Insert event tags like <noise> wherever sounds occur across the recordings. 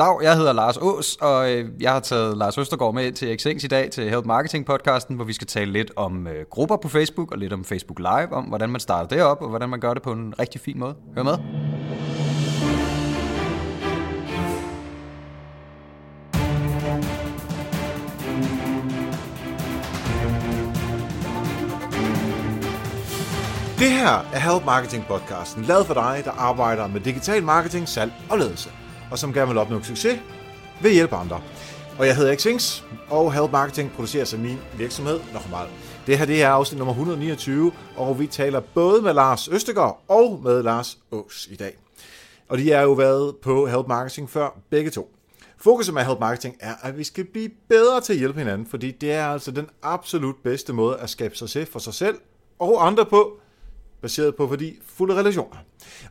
Dag, jeg hedder Lars Ås, og øh, jeg har taget Lars Østergaard med til Xings i dag til Help Marketing podcasten, hvor vi skal tale lidt om øh, grupper på Facebook og lidt om Facebook Live, om hvordan man starter det op og hvordan man gør det på en rigtig fin måde. Hør med. Det her er Help Marketing podcasten, lavet for dig, der arbejder med digital marketing, salg og ledelse, og som gerne vil opnå succes ved at hjælpe andre. Og jeg hedder Xings, og Help Marketing producerer sig min virksomhed Normal. Det her det er afsnit nummer 129, og vi taler både med Lars Østegård og med Lars Ås i dag. Og de er jo været på Help Marketing før, begge to. Fokuset med Help Marketing er, at vi skal blive bedre til at hjælpe hinanden, fordi det er altså den absolut bedste måde at skabe succes for sig selv og andre på, baseret på fordi fulde relationer.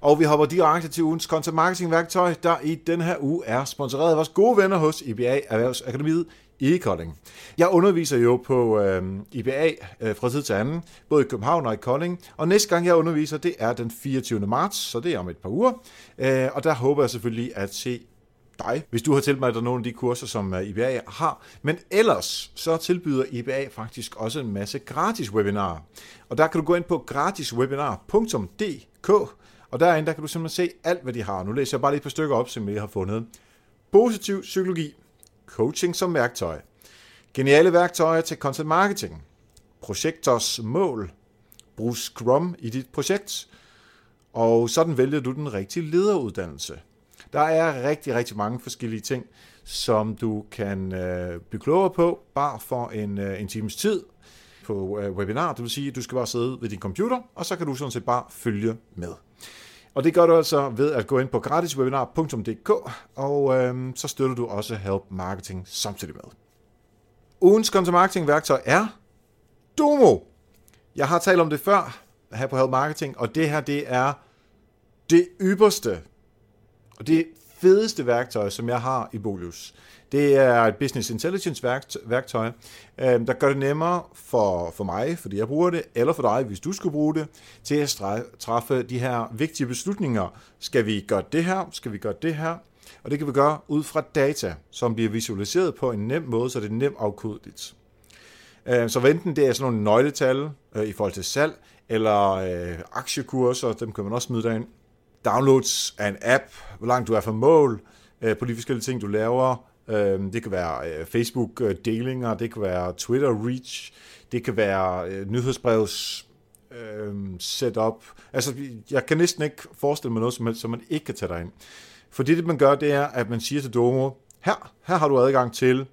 Og vi hopper direkte til ugens content marketing værktøj, der i den her uge er sponsoreret af vores gode venner hos IBA Erhvervsakademiet i Kolding. Jeg underviser jo på øh, IBA øh, fra tid til anden, både i København og i Kolding, og næste gang jeg underviser, det er den 24. marts, så det er om et par uger, øh, og der håber jeg selvfølgelig at se dig, hvis du har tilmeldt dig nogle af de kurser, som øh, IBA har. Men ellers så tilbyder IBA faktisk også en masse gratis webinarer. Og der kan du gå ind på gratiswebinar.dk, og derinde der kan du simpelthen se alt, hvad de har. Nu læser jeg bare lige et par stykker op, som jeg har fundet. Positiv psykologi, coaching som værktøj, geniale værktøjer til content marketing, projektors mål, brug Scrum i dit projekt, og sådan vælger du den rigtige lederuddannelse. Der er rigtig, rigtig mange forskellige ting, som du kan øh, blive klogere på, bare for en, øh, en times tid på øh, webinar. Det vil sige, at du skal bare sidde ved din computer, og så kan du sådan set bare følge med. Og det gør du altså ved at gå ind på gratiswebinar.dk, og øh, så støtter du også Help Marketing samtidig med. Ugens content marketing værktøj er Domo. Jeg har talt om det før her på Help Marketing, og det her det er det ypperste og det fedeste værktøj, som jeg har i Bolius, det er et business intelligence værktøj, øhm, der gør det nemmere for, for mig, fordi jeg bruger det, eller for dig, hvis du skulle bruge det, til at træffe de her vigtige beslutninger. Skal vi gøre det her? Skal vi gøre det her? Og det kan vi gøre ud fra data, som bliver visualiseret på en nem måde, så det er nemt afkodeligt. Øhm, så enten det er sådan nogle nøgletal øh, i forhold til salg, eller øh, aktiekurser, dem kan man også smide derind, downloads af en app, hvor langt du er fra mål øh, på de forskellige ting, du laver. Øh, det kan være øh, Facebook-delinger, det kan være Twitter-reach, det kan være øh, nyhedsbrevs øh, setup. Altså, jeg kan næsten ikke forestille mig noget som helst, som man ikke kan tage dig ind. For det, man gør, det er, at man siger til Domo, her, her har du adgang til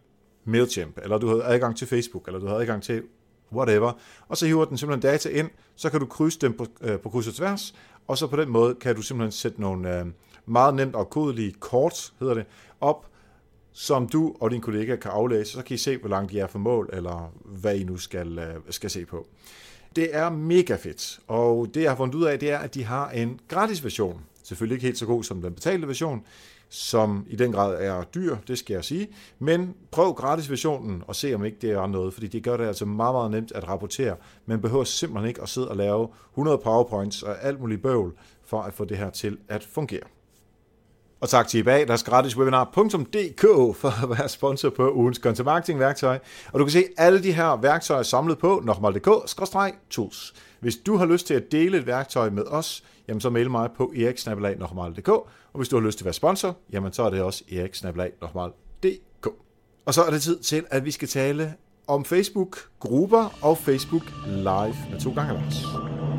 MailChimp, eller du har adgang til Facebook, eller du har adgang til whatever, og så hiver den simpelthen data ind, så kan du krydse dem på, øh, på kryds og tværs, og så på den måde kan du simpelthen sætte nogle øh, meget nemt og kodelige kort, hedder det, op, som du og din kollega kan aflæse, så kan I se, hvor langt I er for mål, eller hvad I nu skal, øh, skal se på. Det er mega fedt, og det jeg har fundet ud af, det er, at de har en gratis version. Selvfølgelig ikke helt så god som den betalte version, som i den grad er dyr, det skal jeg sige. Men prøv gratis versionen og se, om ikke det er noget, fordi det gør det altså meget, meget nemt at rapportere. Man behøver simpelthen ikke at sidde og lave 100 powerpoints og alt muligt bøvl for at få det her til at fungere. Og tak til IBA, deres gratiswebinar.dk for at være sponsor på ugens content marketing værktøj. Og du kan se alle de her værktøjer samlet på nokmal.dk-tools. Hvis du har lyst til at dele et værktøj med os, jamen så mail mig på eriksnabelag.dk. Og hvis du har lyst til at være sponsor, jamen så er det også eriksnabelag.dk. Og så er det tid til, at vi skal tale om Facebook-grupper og Facebook Live med to gange Lars.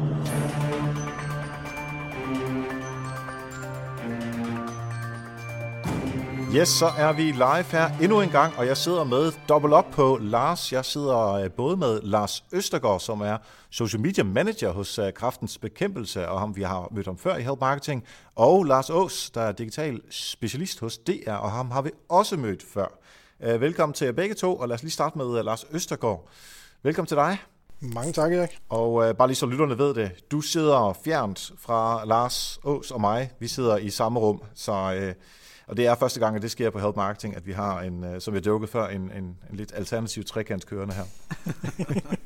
Yes, så er vi live her endnu en gang, og jeg sidder med dobbelt op på Lars. Jeg sidder øh, både med Lars Østergaard, som er social media manager hos øh, Kraftens Bekæmpelse, og ham vi har mødt om før i Help Marketing, og Lars Ås, der er digital specialist hos DR, og ham har vi også mødt før. Øh, velkommen til jer begge to, og lad os lige starte med Lars Østergaard. Velkommen til dig. Mange tak, Erik. Og øh, bare lige så lytterne ved det, du sidder fjernt fra Lars Ås og mig. Vi sidder i samme rum, så øh, og det er første gang, at det sker på Help Marketing, at vi har, en, øh, som jeg joket før, en, en, en lidt alternativ trekantskørende her.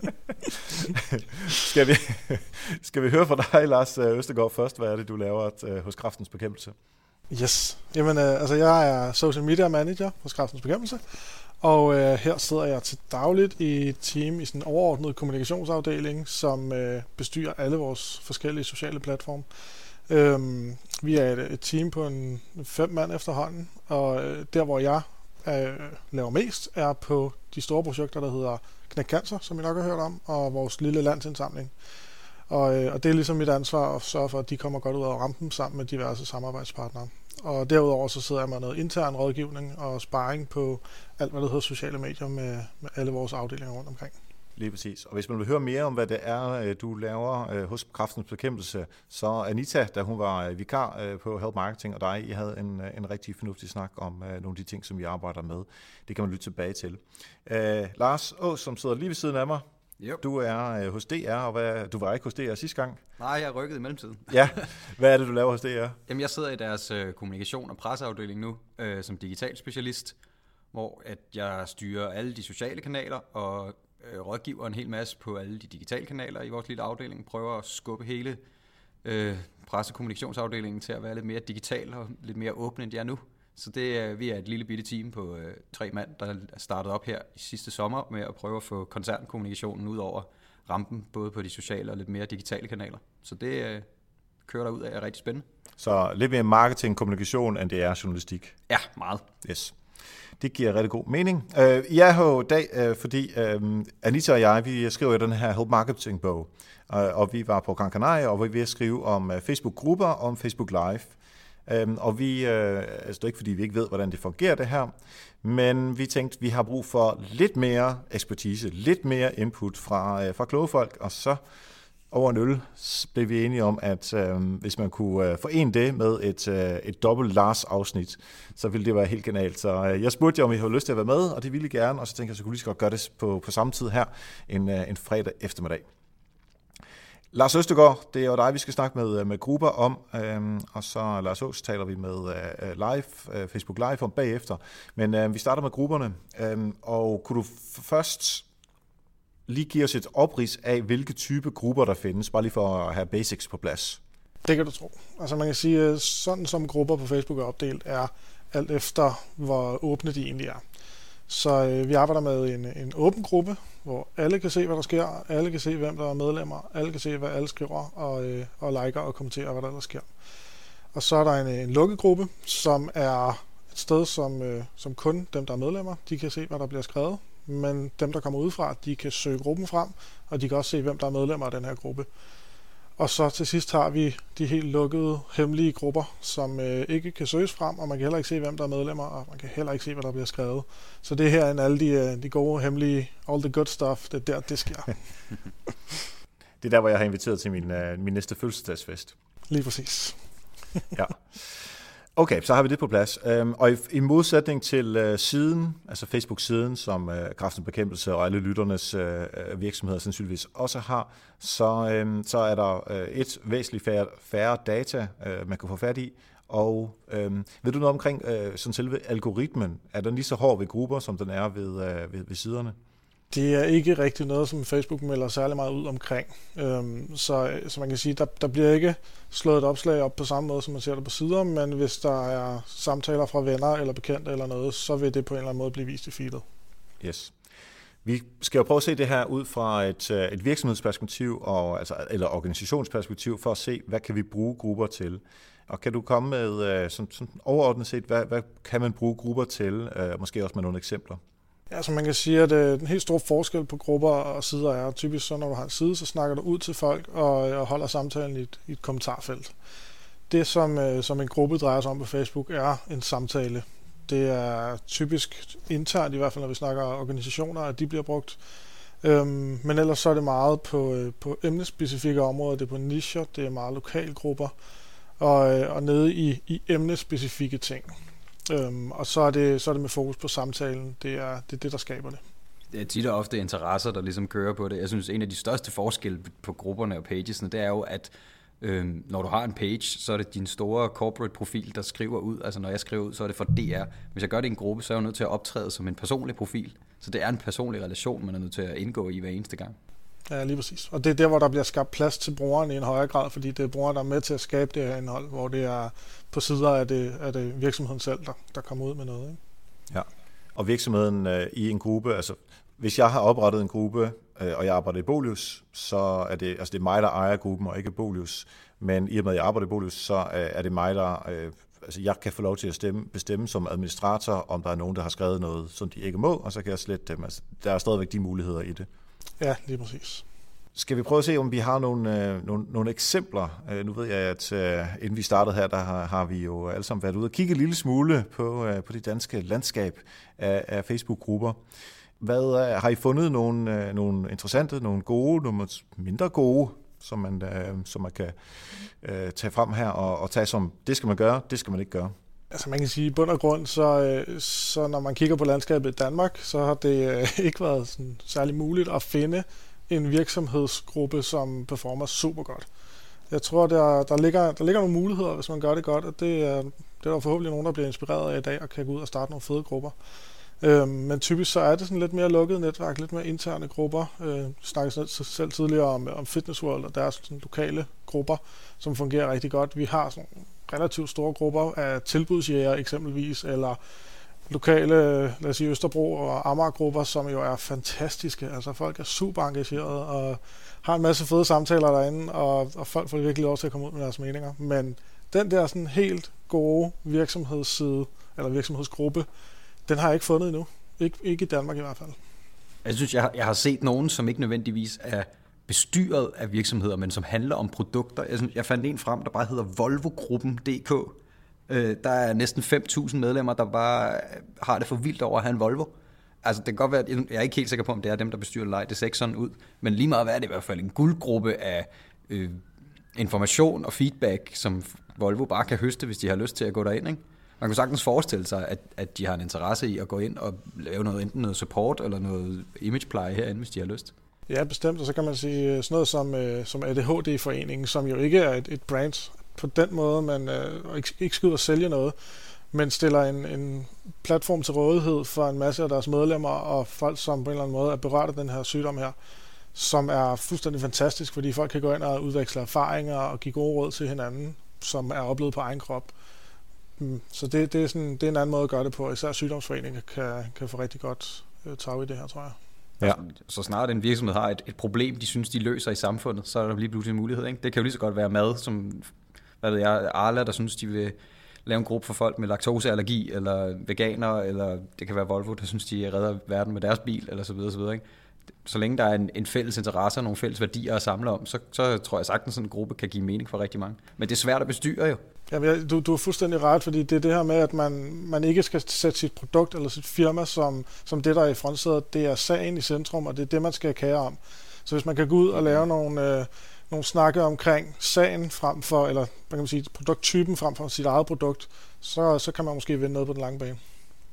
<laughs> skal, vi, skal vi høre fra dig, Lars øh, Østergaard, først? Hvad er det, du laver øh, hos Kraftens Bekæmpelse? Yes. Jamen, øh, altså jeg er social media manager hos Kraftens Bekæmpelse, og øh, her sidder jeg til dagligt i et team i sådan en overordnet kommunikationsafdeling, som øh, bestyrer alle vores forskellige sociale platforme. Øhm, vi er et, et team på en fem mand efterhånden, og øh, der hvor jeg øh, laver mest, er på de store projekter, der hedder Knæk Cancer, som I nok har hørt om, og vores lille landsindsamling. Og, øh, og det er ligesom mit ansvar at sørge for, at de kommer godt ud af rampen sammen med diverse samarbejdspartnere. Og derudover så sidder jeg med noget intern rådgivning og sparring på alt, hvad der hedder sociale medier med, med alle vores afdelinger rundt omkring. Lige præcis. Og hvis man vil høre mere om, hvad det er, øh, du laver øh, hos Kraftens Bekæmpelse, så Anita, da hun var øh, vikar på Help Marketing, og dig, I havde en, en rigtig fornuftig snak om nogle af de ting, som vi arbejder med. Det kan man lytte tilbage til. Uh, Lars Ås, som sidder lige ved siden af mig, Yep. Du er hos DR, og hvad, du var ikke hos DR sidste gang? Nej, jeg rykket i mellemtiden. <laughs> ja, hvad er det, du laver hos DR? Jamen, jeg sidder i deres uh, kommunikation- og presseafdeling nu, uh, som digital specialist, hvor at jeg styrer alle de sociale kanaler og øh, rådgiver en hel masse på alle de digitale kanaler i vores lille afdeling, prøver at skubbe hele øh, pressekommunikationsafdelingen til at være lidt mere digital og lidt mere åbne, end de er nu. Så det er, vi er et lille bitte team på øh, tre mand, der er startet op her i sidste sommer med at prøve at få koncernkommunikationen ud over rampen, både på de sociale og lidt mere digitale kanaler. Så det øh, kører der ud af er rigtig spændende. Så lidt mere marketing, kommunikation, end det er journalistik? Ja, meget. Yes. Det giver rigtig god mening. Uh, jeg er her i dag, uh, fordi uh, Anita og jeg, vi skriver den her Help Marketing bog, uh, og vi var på Gran Canaria, og vi er ved at skrive om uh, Facebook-grupper og om Facebook Live. Um, og vi, uh, altså det er ikke fordi, vi ikke ved, hvordan det fungerer det her, men vi tænkte, vi har brug for lidt mere ekspertise, lidt mere input fra, uh, fra kloge folk, og så over en øl blev vi enige om, at øh, hvis man kunne øh, forene det med et, øh, et dobbelt Lars-afsnit, så ville det være helt genialt. Så øh, jeg spurgte jer, om I havde lyst til at være med, og det ville I gerne, og så tænkte jeg, så kunne lige så godt gøre det på, på samme tid her, en, øh, en fredag eftermiddag. Lars Østegård, det er jo dig, vi skal snakke med, øh, med grupper om, øhm, og så Lars Ås taler vi med øh, øh, live, øh, Facebook Live om bagefter. Men øh, vi starter med grupperne, øh, og kunne du først lige give os et oprids af, hvilke type grupper der findes, bare lige for at have basics på plads? Det kan du tro. Altså man kan sige, øh, sådan som grupper på Facebook er opdelt, er alt efter, hvor åbne de egentlig er. Så øh, vi arbejder med en, en åben gruppe, hvor alle kan se, hvad der sker, alle kan se, hvem der er medlemmer, alle kan se, hvad alle skriver, og, øh, og liker og kommenterer, hvad der, der sker. Og så er der en, øh, en lukket gruppe, som er et sted, som, øh, som kun dem, der er medlemmer, de kan se, hvad der bliver skrevet, men dem, der kommer udefra, de kan søge gruppen frem, og de kan også se, hvem der er medlemmer af den her gruppe. Og så til sidst har vi de helt lukkede, hemmelige grupper, som øh, ikke kan søges frem, og man kan heller ikke se, hvem der er medlemmer, og man kan heller ikke se, hvad der bliver skrevet. Så det her er alle de, øh, de gode, hemmelige, all the good stuff, det er der, det sker. <laughs> det er der, hvor jeg har inviteret til min, øh, min næste fødselsdagsfest. Lige præcis. ja. <laughs> Okay, så har vi det på plads. Øhm, og i, i modsætning til øh, siden, altså Facebook-siden, som øh, uh, Kraftens Bekæmpelse og alle lytternes øh, virksomheder sandsynligvis også har, så, um, så er der et væsentligt færre, færre data, man kan få fat i. Og um, ved du noget omkring uh, sådan selve algoritmen? Er den lige så hård ved grupper, som den er ved, ved, ved siderne? Det er ikke rigtig noget, som Facebook melder særlig meget ud omkring. Øhm, så, så man kan sige, der, der bliver ikke slået et opslag op på samme måde, som man ser det på sider, men hvis der er samtaler fra venner eller bekendte eller noget, så vil det på en eller anden måde blive vist i feedet. Yes. Vi skal jo prøve at se det her ud fra et, øh, et virksomhedsperspektiv og, altså, eller organisationsperspektiv for at se, hvad kan vi bruge grupper til. Og kan du komme med øh, sådan, sådan overordnet set, hvad, hvad kan man bruge grupper til, øh, måske også med nogle eksempler? Ja, så man kan sige, at øh, den helt store forskel på grupper og sider er typisk så, når du har en side, så snakker du ud til folk og, øh, og holder samtalen i et, i et kommentarfelt. Det, som, øh, som en gruppe drejer sig om på Facebook, er en samtale. Det er typisk internt, i hvert fald når vi snakker organisationer, at de bliver brugt. Øhm, men ellers så er det meget på, øh, på emnespecifikke områder, det er på nischer, det er meget lokalgrupper, og, øh, og nede i, i emnespecifikke ting. Øhm, og så er, det, så er det med fokus på samtalen. Det er det, er det der skaber det. Det er tit og ofte interesser, der ligesom kører på det. Jeg synes, en af de største forskelle på grupperne og pagesne, det er jo, at øhm, når du har en page, så er det din store corporate profil, der skriver ud. Altså når jeg skriver ud, så er det for DR. Hvis jeg gør det i en gruppe, så er jeg nødt til at optræde som en personlig profil. Så det er en personlig relation, man er nødt til at indgå i hver eneste gang. Ja, lige præcis. Og det er der, hvor der bliver skabt plads til brugeren i en højere grad, fordi det er brugeren, der er med til at skabe det her indhold, hvor det er på sider af det, af det virksomheden selv, der, der kommer ud med noget. Ikke? Ja, og virksomheden øh, i en gruppe, altså hvis jeg har oprettet en gruppe, øh, og jeg arbejder i Bolius, så er det, altså det er mig, der ejer gruppen, og ikke Bolius. Men i og med, at jeg arbejder i Bolius, så øh, er det mig, der... Øh, altså jeg kan få lov til at stemme, bestemme som administrator, om der er nogen, der har skrevet noget, som de ikke må, og så kan jeg slette dem. Altså, der er stadigvæk de muligheder i det. Ja, lige præcis. Skal vi prøve at se, om vi har nogle, øh, nogle, nogle eksempler? Øh, nu ved jeg, at øh, inden vi startede her, der har, har vi jo alle sammen været ude og kigge en lille smule på, øh, på det danske landskab af, af Facebook-grupper. Hvad øh, har I fundet nogle, øh, nogle interessante, nogle gode, nogle mindre gode, som man, øh, som man kan øh, tage frem her og, og tage som, det skal man gøre, det skal man ikke gøre? Altså man kan sige, i bund og grund, så, øh, så når man kigger på landskabet i Danmark, så har det øh, <laughs> ikke været sådan særlig muligt at finde en virksomhedsgruppe, som performer super godt. Jeg tror, der, der, ligger, der ligger nogle muligheder, hvis man gør det godt, og det er, det er der forhåbentlig nogen, der bliver inspireret af i dag og kan gå ud og starte nogle fede grupper. Øhm, men typisk så er det sådan lidt mere lukket netværk, lidt mere interne grupper. Øh, snakkede selv tidligere om, om Fitness World og deres sådan, lokale grupper, som fungerer rigtig godt. Vi har sådan relativt store grupper af tilbudsjæger eksempelvis, eller lokale, lad os sige Østerbro og Amager-grupper, som jo er fantastiske. Altså folk er super engagerede og har en masse fede samtaler derinde, og, og folk får virkelig lov til at komme ud med deres meninger. Men den der sådan helt gode virksomhedsside, eller virksomhedsgruppe, den har jeg ikke fundet endnu. Ikke, ikke i Danmark i hvert fald. Jeg synes, jeg har, jeg har set nogen, som ikke nødvendigvis er bestyret af virksomheder, men som handler om produkter. Jeg, jeg fandt en frem, der bare hedder Volvogruppen.dk. Øh, der er næsten 5.000 medlemmer, der bare øh, har det for vildt over at have en Volvo. Altså, det kan godt være, at jeg er ikke helt sikker på, om det er dem, der bestyrer leg. Det ser ikke sådan ud. Men lige meget hvad er det i hvert fald en guldgruppe af øh, information og feedback, som Volvo bare kan høste, hvis de har lyst til at gå derind. Ikke? Man kan sagtens forestille sig, at, at de har en interesse i at gå ind og lave noget, enten noget support eller noget imagepleje herinde, hvis de har lyst. Ja, bestemt. Og så kan man sige øh, sådan noget som, øh, som ADHD-foreningen, som jo ikke er et, et brand på den måde, man øh, ikke, ikke skal ud og sælge noget, men stiller en, en platform til rådighed for en masse af deres medlemmer og folk, som på en eller anden måde er berørt af den her sygdom her, som er fuldstændig fantastisk, fordi folk kan gå ind og udveksle erfaringer og give gode råd til hinanden, som er oplevet på egen krop. Mm, så det, det, er sådan, det er en anden måde at gøre det på. Især sygdomsforeninger kan, kan få rigtig godt øh, tag i det her, tror jeg. Ja. Så snart en virksomhed har et, et problem, de synes, de løser i samfundet, så er der lige pludselig en mulighed. Ikke? Det kan jo lige så godt være mad, som hvad ved jeg, Arla, der synes, de vil lave en gruppe for folk med laktoseallergi, eller veganer, eller det kan være Volvo, der synes, de redder verden med deres bil, eller så videre, så videre. Ikke? Så længe der er en, en fælles interesse og nogle fælles værdier at samle om, så, så tror jeg sagtens, at sådan en gruppe kan give mening for rigtig mange. Men det er svært at bestyre jo. Ja, du, du er fuldstændig ret, fordi det er det her med, at man, man ikke skal sætte sit produkt eller sit firma som, som det, der er i frontsædet. Det er sagen i centrum, og det er det, man skal kære om. Så hvis man kan gå ud og lave nogle, øh, nogle snakke omkring sagen frem for, eller hvad kan man sige, produkttypen frem for sit eget produkt, så, så kan man måske vinde noget på den lange bane.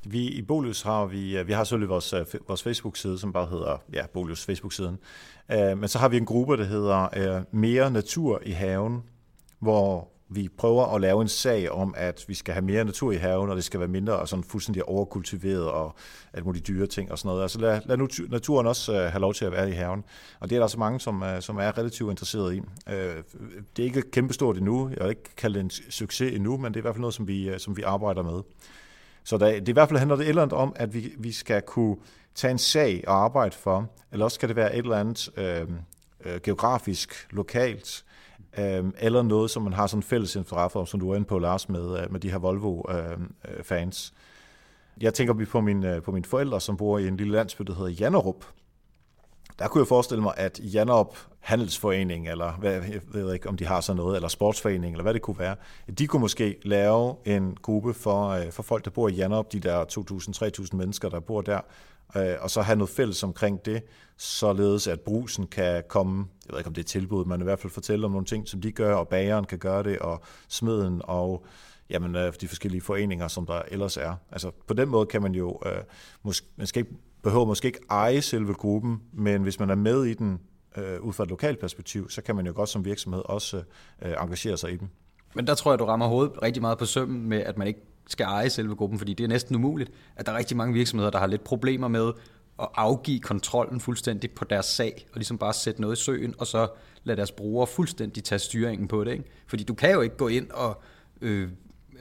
Vi i Bolus har vi, øh, vi har selvfølgelig vores, øh, vores Facebook-side, som bare hedder ja, Bolus Facebook-siden. Uh, men så har vi en gruppe, der hedder Mere Natur i Haven, hvor vi prøver at lave en sag om, at vi skal have mere natur i haven, og det skal være mindre og sådan fuldstændig overkultiveret og alt muligt dyre ting og sådan noget. Altså lad, lad naturen også uh, have lov til at være i haven. Og det er der så mange, som, uh, som er relativt interesseret i. Uh, det er ikke kæmpestort endnu. Jeg vil ikke kalde det en succes endnu, men det er i hvert fald noget, som vi, uh, som vi arbejder med. Så der, det i hvert fald handler det et eller andet om, at vi, vi skal kunne tage en sag og arbejde for, eller også skal det være et eller andet øh, øh, geografisk, lokalt, øh, eller noget, som man har sådan fælles interesse om, som du var inde på, Lars, med, øh, med de her Volvo-fans. Øhm, øh, jeg tænker på, min, øh, på mine forældre, som bor i en lille landsby, der hedder Jannerup. Der kunne jeg forestille mig, at Jannerup Handelsforening, eller hvad, jeg ved ikke, om de har sådan noget, eller sportsforening, eller hvad det kunne være, de kunne måske lave en gruppe for, øh, for folk, der bor i Jannerup, de der 2.000-3.000 mennesker, der bor der, Øh, og så have noget fælles omkring det, således at brusen kan komme, jeg ved ikke om det er tilbud, men i hvert fald fortælle om nogle ting, som de gør, og bageren kan gøre det, og smeden, og jamen, øh, de forskellige foreninger, som der ellers er. Altså på den måde kan man jo, øh, måske, man skal ikke, behøver måske ikke eje selve gruppen, men hvis man er med i den øh, ud fra et lokalt perspektiv, så kan man jo godt som virksomhed også øh, engagere sig i den. Men der tror jeg, du rammer hovedet rigtig meget på sømmen med, at man ikke skal eje selve gruppen, fordi det er næsten umuligt, at der er rigtig mange virksomheder, der har lidt problemer med at afgive kontrollen fuldstændig på deres sag, og ligesom bare sætte noget i søen, og så lade deres brugere fuldstændig tage styringen på det. Ikke? Fordi du kan jo ikke gå ind og øh,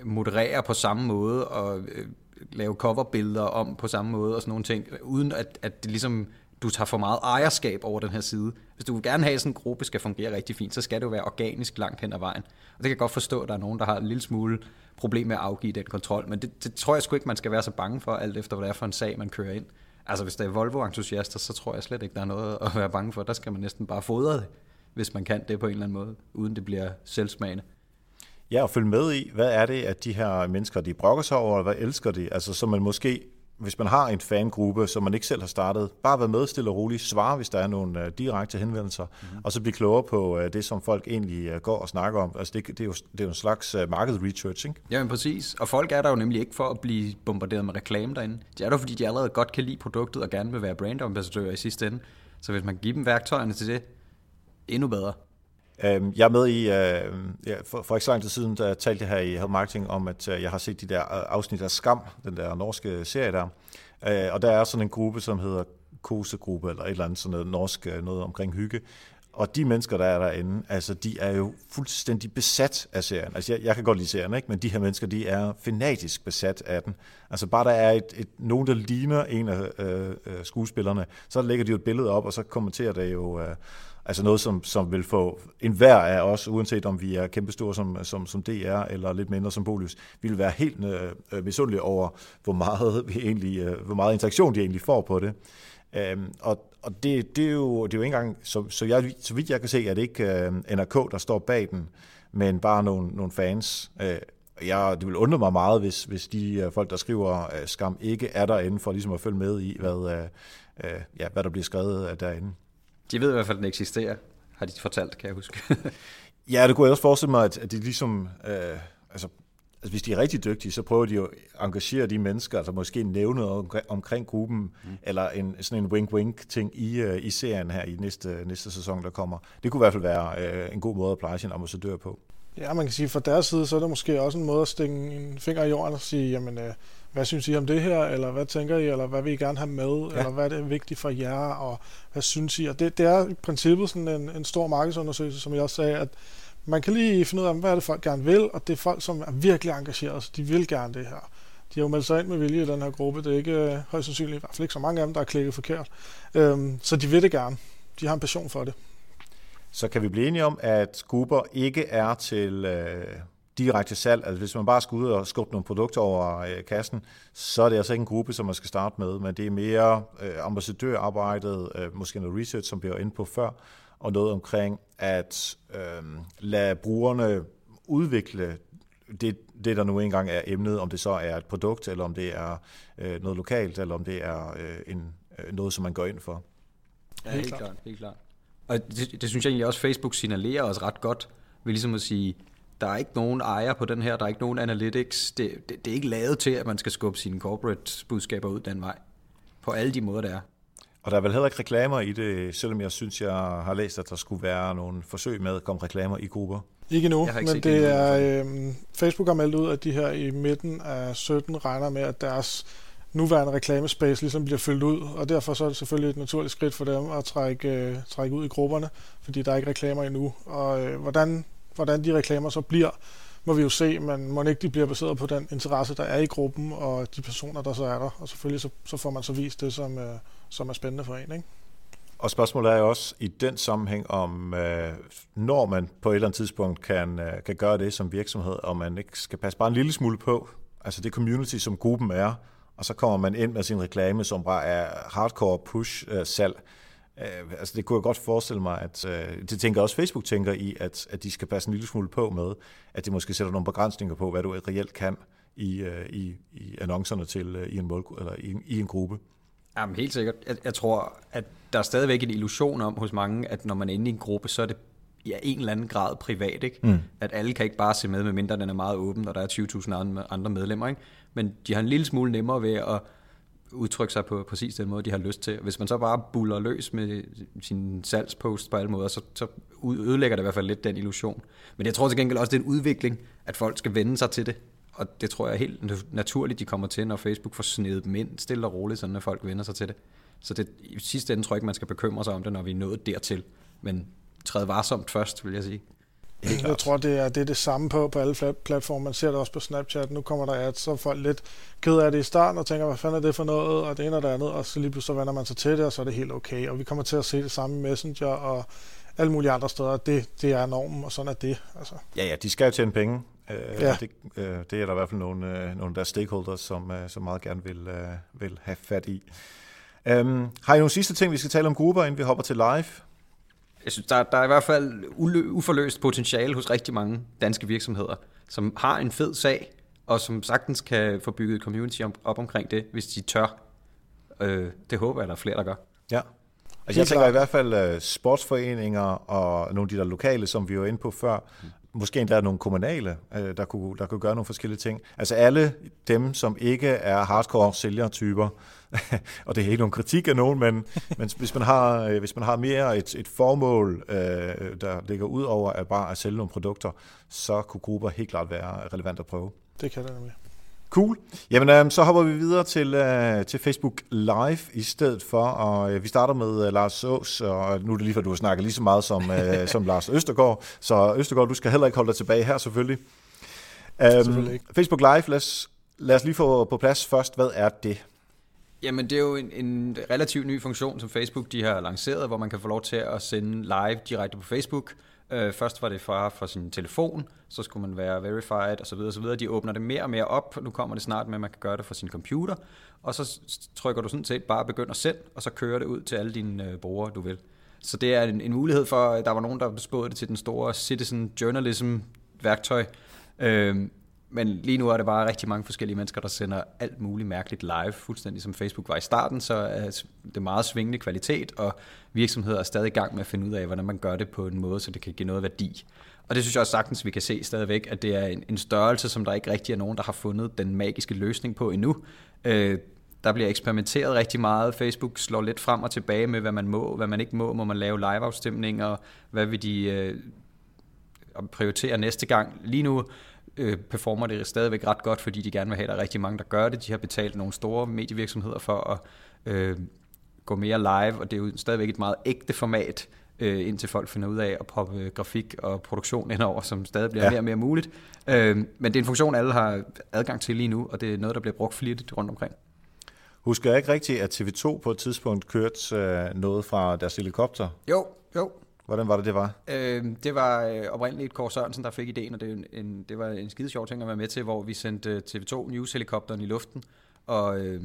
moderere på samme måde, og øh, lave coverbilleder om på samme måde, og sådan nogle ting, uden at, at det ligesom du tager for meget ejerskab over den her side. Hvis du vil gerne have, at sådan en gruppe skal fungere rigtig fint, så skal det jo være organisk langt hen ad vejen. Og det kan jeg godt forstå, at der er nogen, der har en lille smule problem med at afgive den kontrol, men det, det tror jeg sgu ikke, man skal være så bange for, alt efter hvad det er for en sag, man kører ind. Altså hvis der er Volvo-entusiaster, så tror jeg slet ikke, der er noget at være bange for. Der skal man næsten bare fodre det, hvis man kan det på en eller anden måde, uden det bliver selvsmagende. Ja, og følge med i, hvad er det, at de her mennesker, de brokker sig over, hvad elsker de? Altså, så man måske hvis man har en fangruppe, som man ikke selv har startet, bare være med stille og roligt, svare, hvis der er nogle uh, direkte henvendelser, mm-hmm. og så blive klogere på uh, det, som folk egentlig uh, går og snakker om. Altså det, det, er, jo, det er jo en slags uh, market research, ikke? Jamen præcis, og folk er der jo nemlig ikke for at blive bombarderet med reklame derinde. De er der, fordi de allerede godt kan lide produktet og gerne vil være brandambassadører i sidste ende. Så hvis man kan give dem værktøjerne til det, endnu bedre. Øhm, jeg er med i, øh, ja, for, ikke så lang tid siden, der talte jeg her i Health Marketing om, at øh, jeg har set de der øh, afsnit af Skam, den der norske serie der. Øh, og der er sådan en gruppe, som hedder Kosegruppe, eller et eller andet sådan noget norsk, noget omkring hygge. Og de mennesker, der er derinde, altså de er jo fuldstændig besat af serien. Altså jeg, jeg kan godt lide serien, ikke? men de her mennesker, de er fanatisk besat af den. Altså bare der er et, et, nogen, der ligner en af øh, skuespillerne, så lægger de jo et billede op, og så kommenterer det jo... Øh, Altså noget, som, som vil få enhver af os, uanset om vi er kæmpestore som, som, som DR eller lidt mindre som Bolus, vi vil være helt øh, øh, misundelige over, hvor meget, vi egentlig, øh, hvor meget interaktion de egentlig får på det. Øhm, og og det, det, er jo, det er jo ikke engang, så, så, jeg, så vidt jeg kan se, at det ikke øh, NRK, der står bag den, men bare nogle, nogle fans. Øh, jeg, det vil undre mig meget, hvis, hvis de øh, folk, der skriver øh, skam, ikke er derinde for ligesom at følge med i, hvad, øh, øh, ja, hvad der bliver skrevet øh, derinde. De ved i hvert fald, at den eksisterer, har de fortalt, kan jeg huske. <laughs> ja, det kunne jeg også forestille mig, at, de ligesom... Øh, altså, altså, hvis de er rigtig dygtige, så prøver de jo at engagere de mennesker, altså måske nævne noget omkring, omkring gruppen, mm. eller en, sådan en wink-wink-ting i, uh, i serien her i næste, næste sæson, der kommer. Det kunne i hvert fald være uh, en god måde at pleje sin ambassadør på. Ja, man kan sige, fra deres side, så er det måske også en måde at stikke en finger i jorden og sige, jamen, øh, hvad synes I om det her, eller hvad tænker I, eller hvad vil I gerne have med, ja. eller hvad er det vigtigt for jer, og hvad synes I? Og det, det er i princippet sådan en, en stor markedsundersøgelse, som jeg også sagde, at man kan lige finde ud af, hvad er det folk gerne vil, og det er folk, som er virkelig engageret, så de vil gerne det her. De har jo meldt sig ind med vilje i den her gruppe. Det er ikke øh, højst sandsynligt, i hvert fald ikke så mange af dem, der har klikket forkert. Øhm, så de vil det gerne. De har en passion for det. Så kan vi blive enige om, at grupper ikke er til øh, direkte salg. Altså hvis man bare skal ud og skubbe nogle produkter over øh, kassen, så er det altså ikke en gruppe, som man skal starte med, men det er mere øh, ambassadørarbejdet, øh, måske noget research, som vi var inde på før, og noget omkring at øh, lade brugerne udvikle det, det, der nu engang er emnet, om det så er et produkt, eller om det er øh, noget lokalt, eller om det er øh, en, øh, noget, som man går ind for. Ja, helt, helt klart. klart. Helt klart. Og det, det synes jeg egentlig også, Facebook signalerer os ret godt, ved ligesom at sige, der er ikke nogen ejer på den her, der er ikke nogen analytics. Det, det, det er ikke lavet til, at man skal skubbe sine corporate budskaber ud den vej. På alle de måder, der er. Og der er vel heller ikke reklamer i det, selvom jeg synes, jeg har læst, at der skulle være nogle forsøg med at komme reklamer i grupper. Ikke nu, ikke men det er, øh, Facebook har meldt ud, at de her i midten af 17 regner med, at deres nuværende reklamespace ligesom bliver fyldt ud, og derfor så er det selvfølgelig et naturligt skridt for dem at trække, øh, trække ud i grupperne, fordi der er ikke reklamer endnu. Og øh, hvordan hvordan de reklamer så bliver, må vi jo se, men må ikke de bliver baseret på den interesse, der er i gruppen, og de personer, der så er der. Og selvfølgelig så, så får man så vist det, som, øh, som er spændende for en. Ikke? Og spørgsmålet er jo også i den sammenhæng om, øh, når man på et eller andet tidspunkt kan, øh, kan gøre det som virksomhed, og man ikke skal passe bare en lille smule på, altså det community, som gruppen er, og så kommer man ind med sin reklame, som bare er hardcore push-salg, øh, Øh, altså det kunne jeg godt forestille mig, at øh, det tænker også Facebook tænker i, at, at de skal passe en lille smule på med, at de måske sætter nogle begrænsninger på, hvad du reelt kan i, øh, i, i annoncerne til øh, i en mål, eller i, i en gruppe. Jamen helt sikkert. Jeg, jeg tror, at der er stadigvæk en illusion om hos mange, at når man er inde i en gruppe, så er det i ja, en eller anden grad privat. Ikke? Mm. At alle kan ikke bare se med, medmindre den er meget åben, og der er 20.000 andre medlemmer. Ikke? Men de har en lille smule nemmere ved at udtrykke sig på præcis den måde, de har lyst til. Hvis man så bare buller løs med sin salgspost på alle måder, så, så ødelægger det i hvert fald lidt den illusion. Men jeg tror til gengæld også, det er en udvikling, at folk skal vende sig til det. Og det tror jeg er helt naturligt, de kommer til, når Facebook får snedet dem ind stille og roligt, sådan at folk vender sig til det. Så det, i sidste ende tror jeg ikke, man skal bekymre sig om det, når vi er nået dertil. Men træd varsomt først, vil jeg sige. Helt jeg tror, det er, det er det samme på, på alle platforme. Man ser det også på Snapchat. Nu kommer der at så er folk lidt ked af det i starten og tænker, hvad fanden er det for noget, og det ene og det andet, og så lige pludselig vender man sig til det, og så er det helt okay. Og vi kommer til at se det samme i Messenger og alle mulige andre steder. Det, det er normen, og sådan er det. Altså. Ja, ja, de skal jo tjene penge. Øh, ja. det, øh, det er der i hvert fald nogle, øh, nogle der stakeholders, som, øh, som meget gerne vil, øh, vil have fat i. Um, har I nogle sidste ting, vi skal tale om grupper, inden vi hopper til live? Jeg synes, der, der er i hvert fald uforløst potentiale hos rigtig mange danske virksomheder, som har en fed sag, og som sagtens kan få bygget community op omkring det, hvis de tør. Øh, det håber jeg, der er flere, der gør. Ja. Altså, jeg tænker i hvert fald uh, sportsforeninger og nogle af de der lokale, som vi var inde på før, måske endda nogle kommunale, uh, der, kunne, der kunne gøre nogle forskellige ting. Altså alle dem, som ikke er hardcore sælgertyper, <laughs> og det er ikke nogen kritik af nogen, men, <laughs> men hvis, man har, øh, hvis man har mere et, et formål, øh, der ligger ud over at bare at sælge nogle produkter, så kunne grupper helt klart være relevant at prøve. Det kan det nemlig. Cool. Jamen, øh, så hopper vi videre til, øh, til Facebook Live i stedet for, og øh, vi starter med øh, Lars Ås, og nu er det lige for, du snakker lige så meget som, øh, <laughs> som Lars Østergaard, så Østergaard, du skal heller ikke holde dig tilbage her selvfølgelig. Um, selvfølgelig ikke. Facebook Live, lad os, lad os lige få på plads først, hvad er det? Jamen, det er jo en, en relativt ny funktion, som Facebook de har lanceret, hvor man kan få lov til at sende live direkte på Facebook. Øh, først var det fra, fra sin telefon, så skulle man være verified osv. osv. De åbner det mere og mere op, nu kommer det snart med, at man kan gøre det fra sin computer, og så trykker du sådan set bare begynder selv, og så kører det ud til alle dine øh, brugere, du vil. Så det er en, en mulighed for, der var nogen, der spåede det til den store citizen journalism værktøj, Øh, men lige nu er det bare rigtig mange forskellige mennesker, der sender alt muligt mærkeligt live, fuldstændig som Facebook var i starten, så er det meget svingende kvalitet, og virksomheder er stadig i gang med at finde ud af, hvordan man gør det på en måde, så det kan give noget værdi. Og det synes jeg også sagtens, vi kan se stadigvæk, at det er en, en størrelse, som der ikke rigtig er nogen, der har fundet den magiske løsning på endnu. Øh, der bliver eksperimenteret rigtig meget. Facebook slår lidt frem og tilbage med, hvad man må, hvad man ikke må. Må man lave live-afstemninger? Hvad vil de øh, prioritere næste gang? Lige nu øh, performer det stadigvæk ret godt, fordi de gerne vil have, at der er rigtig mange, der gør det. De har betalt nogle store medievirksomheder for at øh, gå mere live, og det er jo stadigvæk et meget ægte format, øh, indtil folk finder ud af at proppe øh, grafik og produktion indover, som stadig bliver ja. mere og mere muligt. Øh, men det er en funktion, alle har adgang til lige nu, og det er noget, der bliver brugt flittigt rundt omkring. Husker jeg ikke rigtigt, at TV2 på et tidspunkt kørte øh, noget fra deres helikopter? Jo, jo. Hvordan var det, det var? Øh, det var øh, oprindeligt Kåre Sørensen, der fik ideen, og det, en, det var en skide sjov ting at være med til, hvor vi sendte TV2 News-helikopteren i luften, og øh,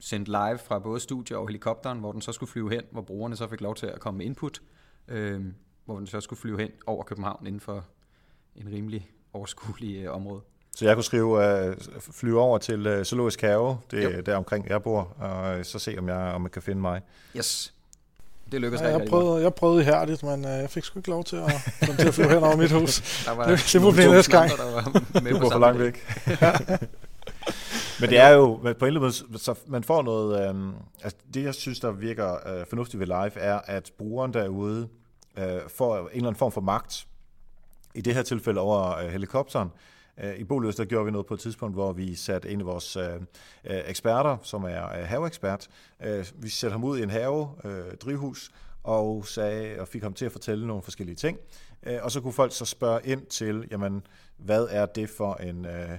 sendte live fra både studie og helikopteren, hvor den så skulle flyve hen, hvor brugerne så fik lov til at komme med input, øh, hvor den så skulle flyve hen over København inden for en rimelig overskuelig øh, område. Så jeg kunne skrive, uh, flyve over til uh, Zoologisk Have, det er der omkring jeg bor, og så se, om jeg, om jeg kan finde mig. Yes. Det lykkedes ja, jeg prøvede, jeg prøvede ihærdigt, men uh, jeg fik sgu ikke lov til at, til at flyve hen over mit hus. <laughs> Der var det, det må blive næste gang. Der var med du går for langt væk. <laughs> men det er jo, på en eller anden måde, så man får noget, øh, altså det jeg synes, der virker øh, fornuftigt ved live, er, at brugeren derude øh, får en eller anden form for magt. I det her tilfælde over øh, helikopteren. Øh, Øh, I Boløs, der gjorde vi noget på et tidspunkt, hvor vi satte en af vores øh, øh eksperter, som er haveekspert, øh, vi satte ham ud i en have, øh, drivhus, og, sagde, og fik ham til at fortælle nogle forskellige ting. Øh, og så kunne folk så spørge ind til, jamen, hvad er det for en øh,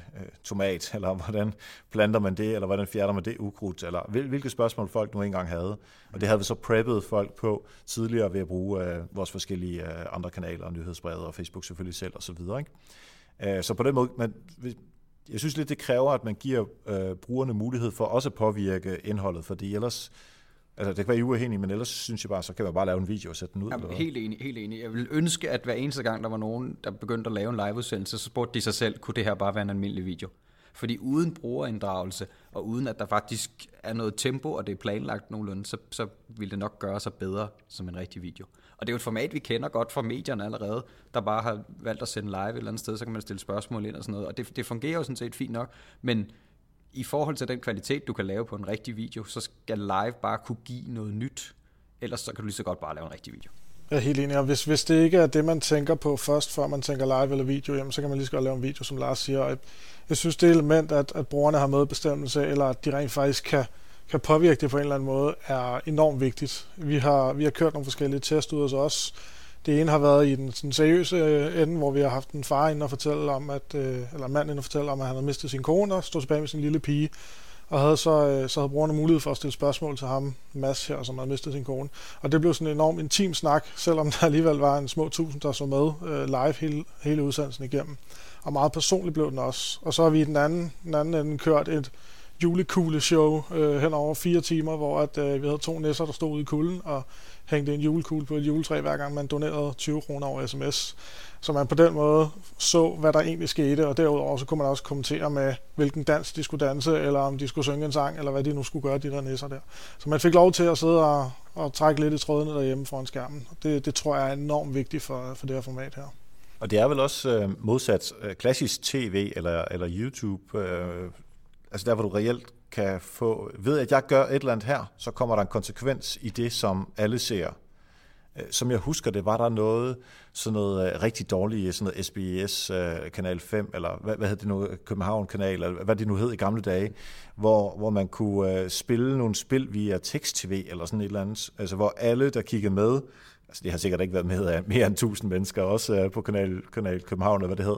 tomat, <laughs> eller hvordan planter man det, eller hvordan fjerner man det ukrudt, eller hvilke spørgsmål folk nu engang havde. Og det havde vi så preppet folk på tidligere ved at bruge øh, vores forskellige øh, andre kanaler, nyhedsbrevet og Facebook selvfølgelig selv osv. Ikke? Øh, så på den måde, man, jeg synes lidt, det kræver, at man giver øh, brugerne mulighed for også at påvirke indholdet, fordi ellers, altså det kan være I uafhængige, men ellers synes jeg bare, så kan man bare lave en video og sætte den ud. Jamen, helt enig, helt enig. Jeg vil ønske, at hver eneste gang, der var nogen, der begyndte at lave en liveudsendelse, så spurgte de sig selv, kunne det her bare være en almindelig video? Fordi uden brugerinddragelse, og uden at der faktisk er noget tempo, og det er planlagt nogenlunde, så, så vil det nok gøre sig bedre som en rigtig video. Og det er jo et format, vi kender godt fra medierne allerede, der bare har valgt at sende live et eller andet sted, så kan man stille spørgsmål ind og sådan noget. Og det, det fungerer jo sådan set fint nok, men i forhold til den kvalitet, du kan lave på en rigtig video, så skal live bare kunne give noget nyt. Ellers så kan du lige så godt bare lave en rigtig video. Jeg er helt enig, og hvis, hvis det ikke er det, man tænker på først, før man tænker live eller video, jamen, så kan man lige så godt lave en video, som Lars siger. Jeg, jeg synes, det element, at, at brugerne har medbestemmelse, eller at de rent faktisk kan kan påvirke det på en eller anden måde, er enormt vigtigt. Vi har, vi har kørt nogle forskellige test ud hos os. Det ene har været i den sådan seriøse øh, ende, hvor vi har haft en far ind og fortælle om, at, øh, eller mand ind og fortælle om, at han havde mistet sin kone og stod tilbage med sin lille pige. Og havde så, øh, så havde brugerne mulighed for at stille spørgsmål til ham, Mads her, som havde mistet sin kone. Og det blev sådan en enorm intim snak, selvom der alligevel var en små tusind, der så med live hele, hele udsendelsen igennem. Og meget personligt blev den også. Og så har vi i den anden, den anden ende kørt et, julekugle-show øh, hen over fire timer, hvor at, øh, vi havde to nisser, der stod ude i kulden og hængte en julekugle på et juletræ, hver gang man donerede 20 kroner over sms. Så man på den måde så, hvad der egentlig skete, og derudover så kunne man også kommentere med, hvilken dans de skulle danse, eller om de skulle synge en sang, eller hvad de nu skulle gøre, de der nisser der. Så man fik lov til at sidde og, og trække lidt i trådene derhjemme foran skærmen. Det, det tror jeg er enormt vigtigt for, for det her format her. Og det er vel også øh, modsat øh, klassisk tv eller, eller YouTube, øh, altså der hvor du reelt kan få, ved at jeg gør et eller andet her, så kommer der en konsekvens i det, som alle ser. Øh, som jeg husker det, var der noget, sådan noget øh, rigtig dårligt, sådan noget SBS øh, Kanal 5, eller hvad, hvad hed det nu, København Kanal, eller hvad det nu hed i gamle dage, hvor, hvor man kunne spille nogle spil via tekst-tv, eller sådan et eller andet, altså hvor alle, der kiggede med, altså det har sikkert ikke været med af mere end 1000 mennesker, også på Kanal, Kanal København, eller hvad det hed,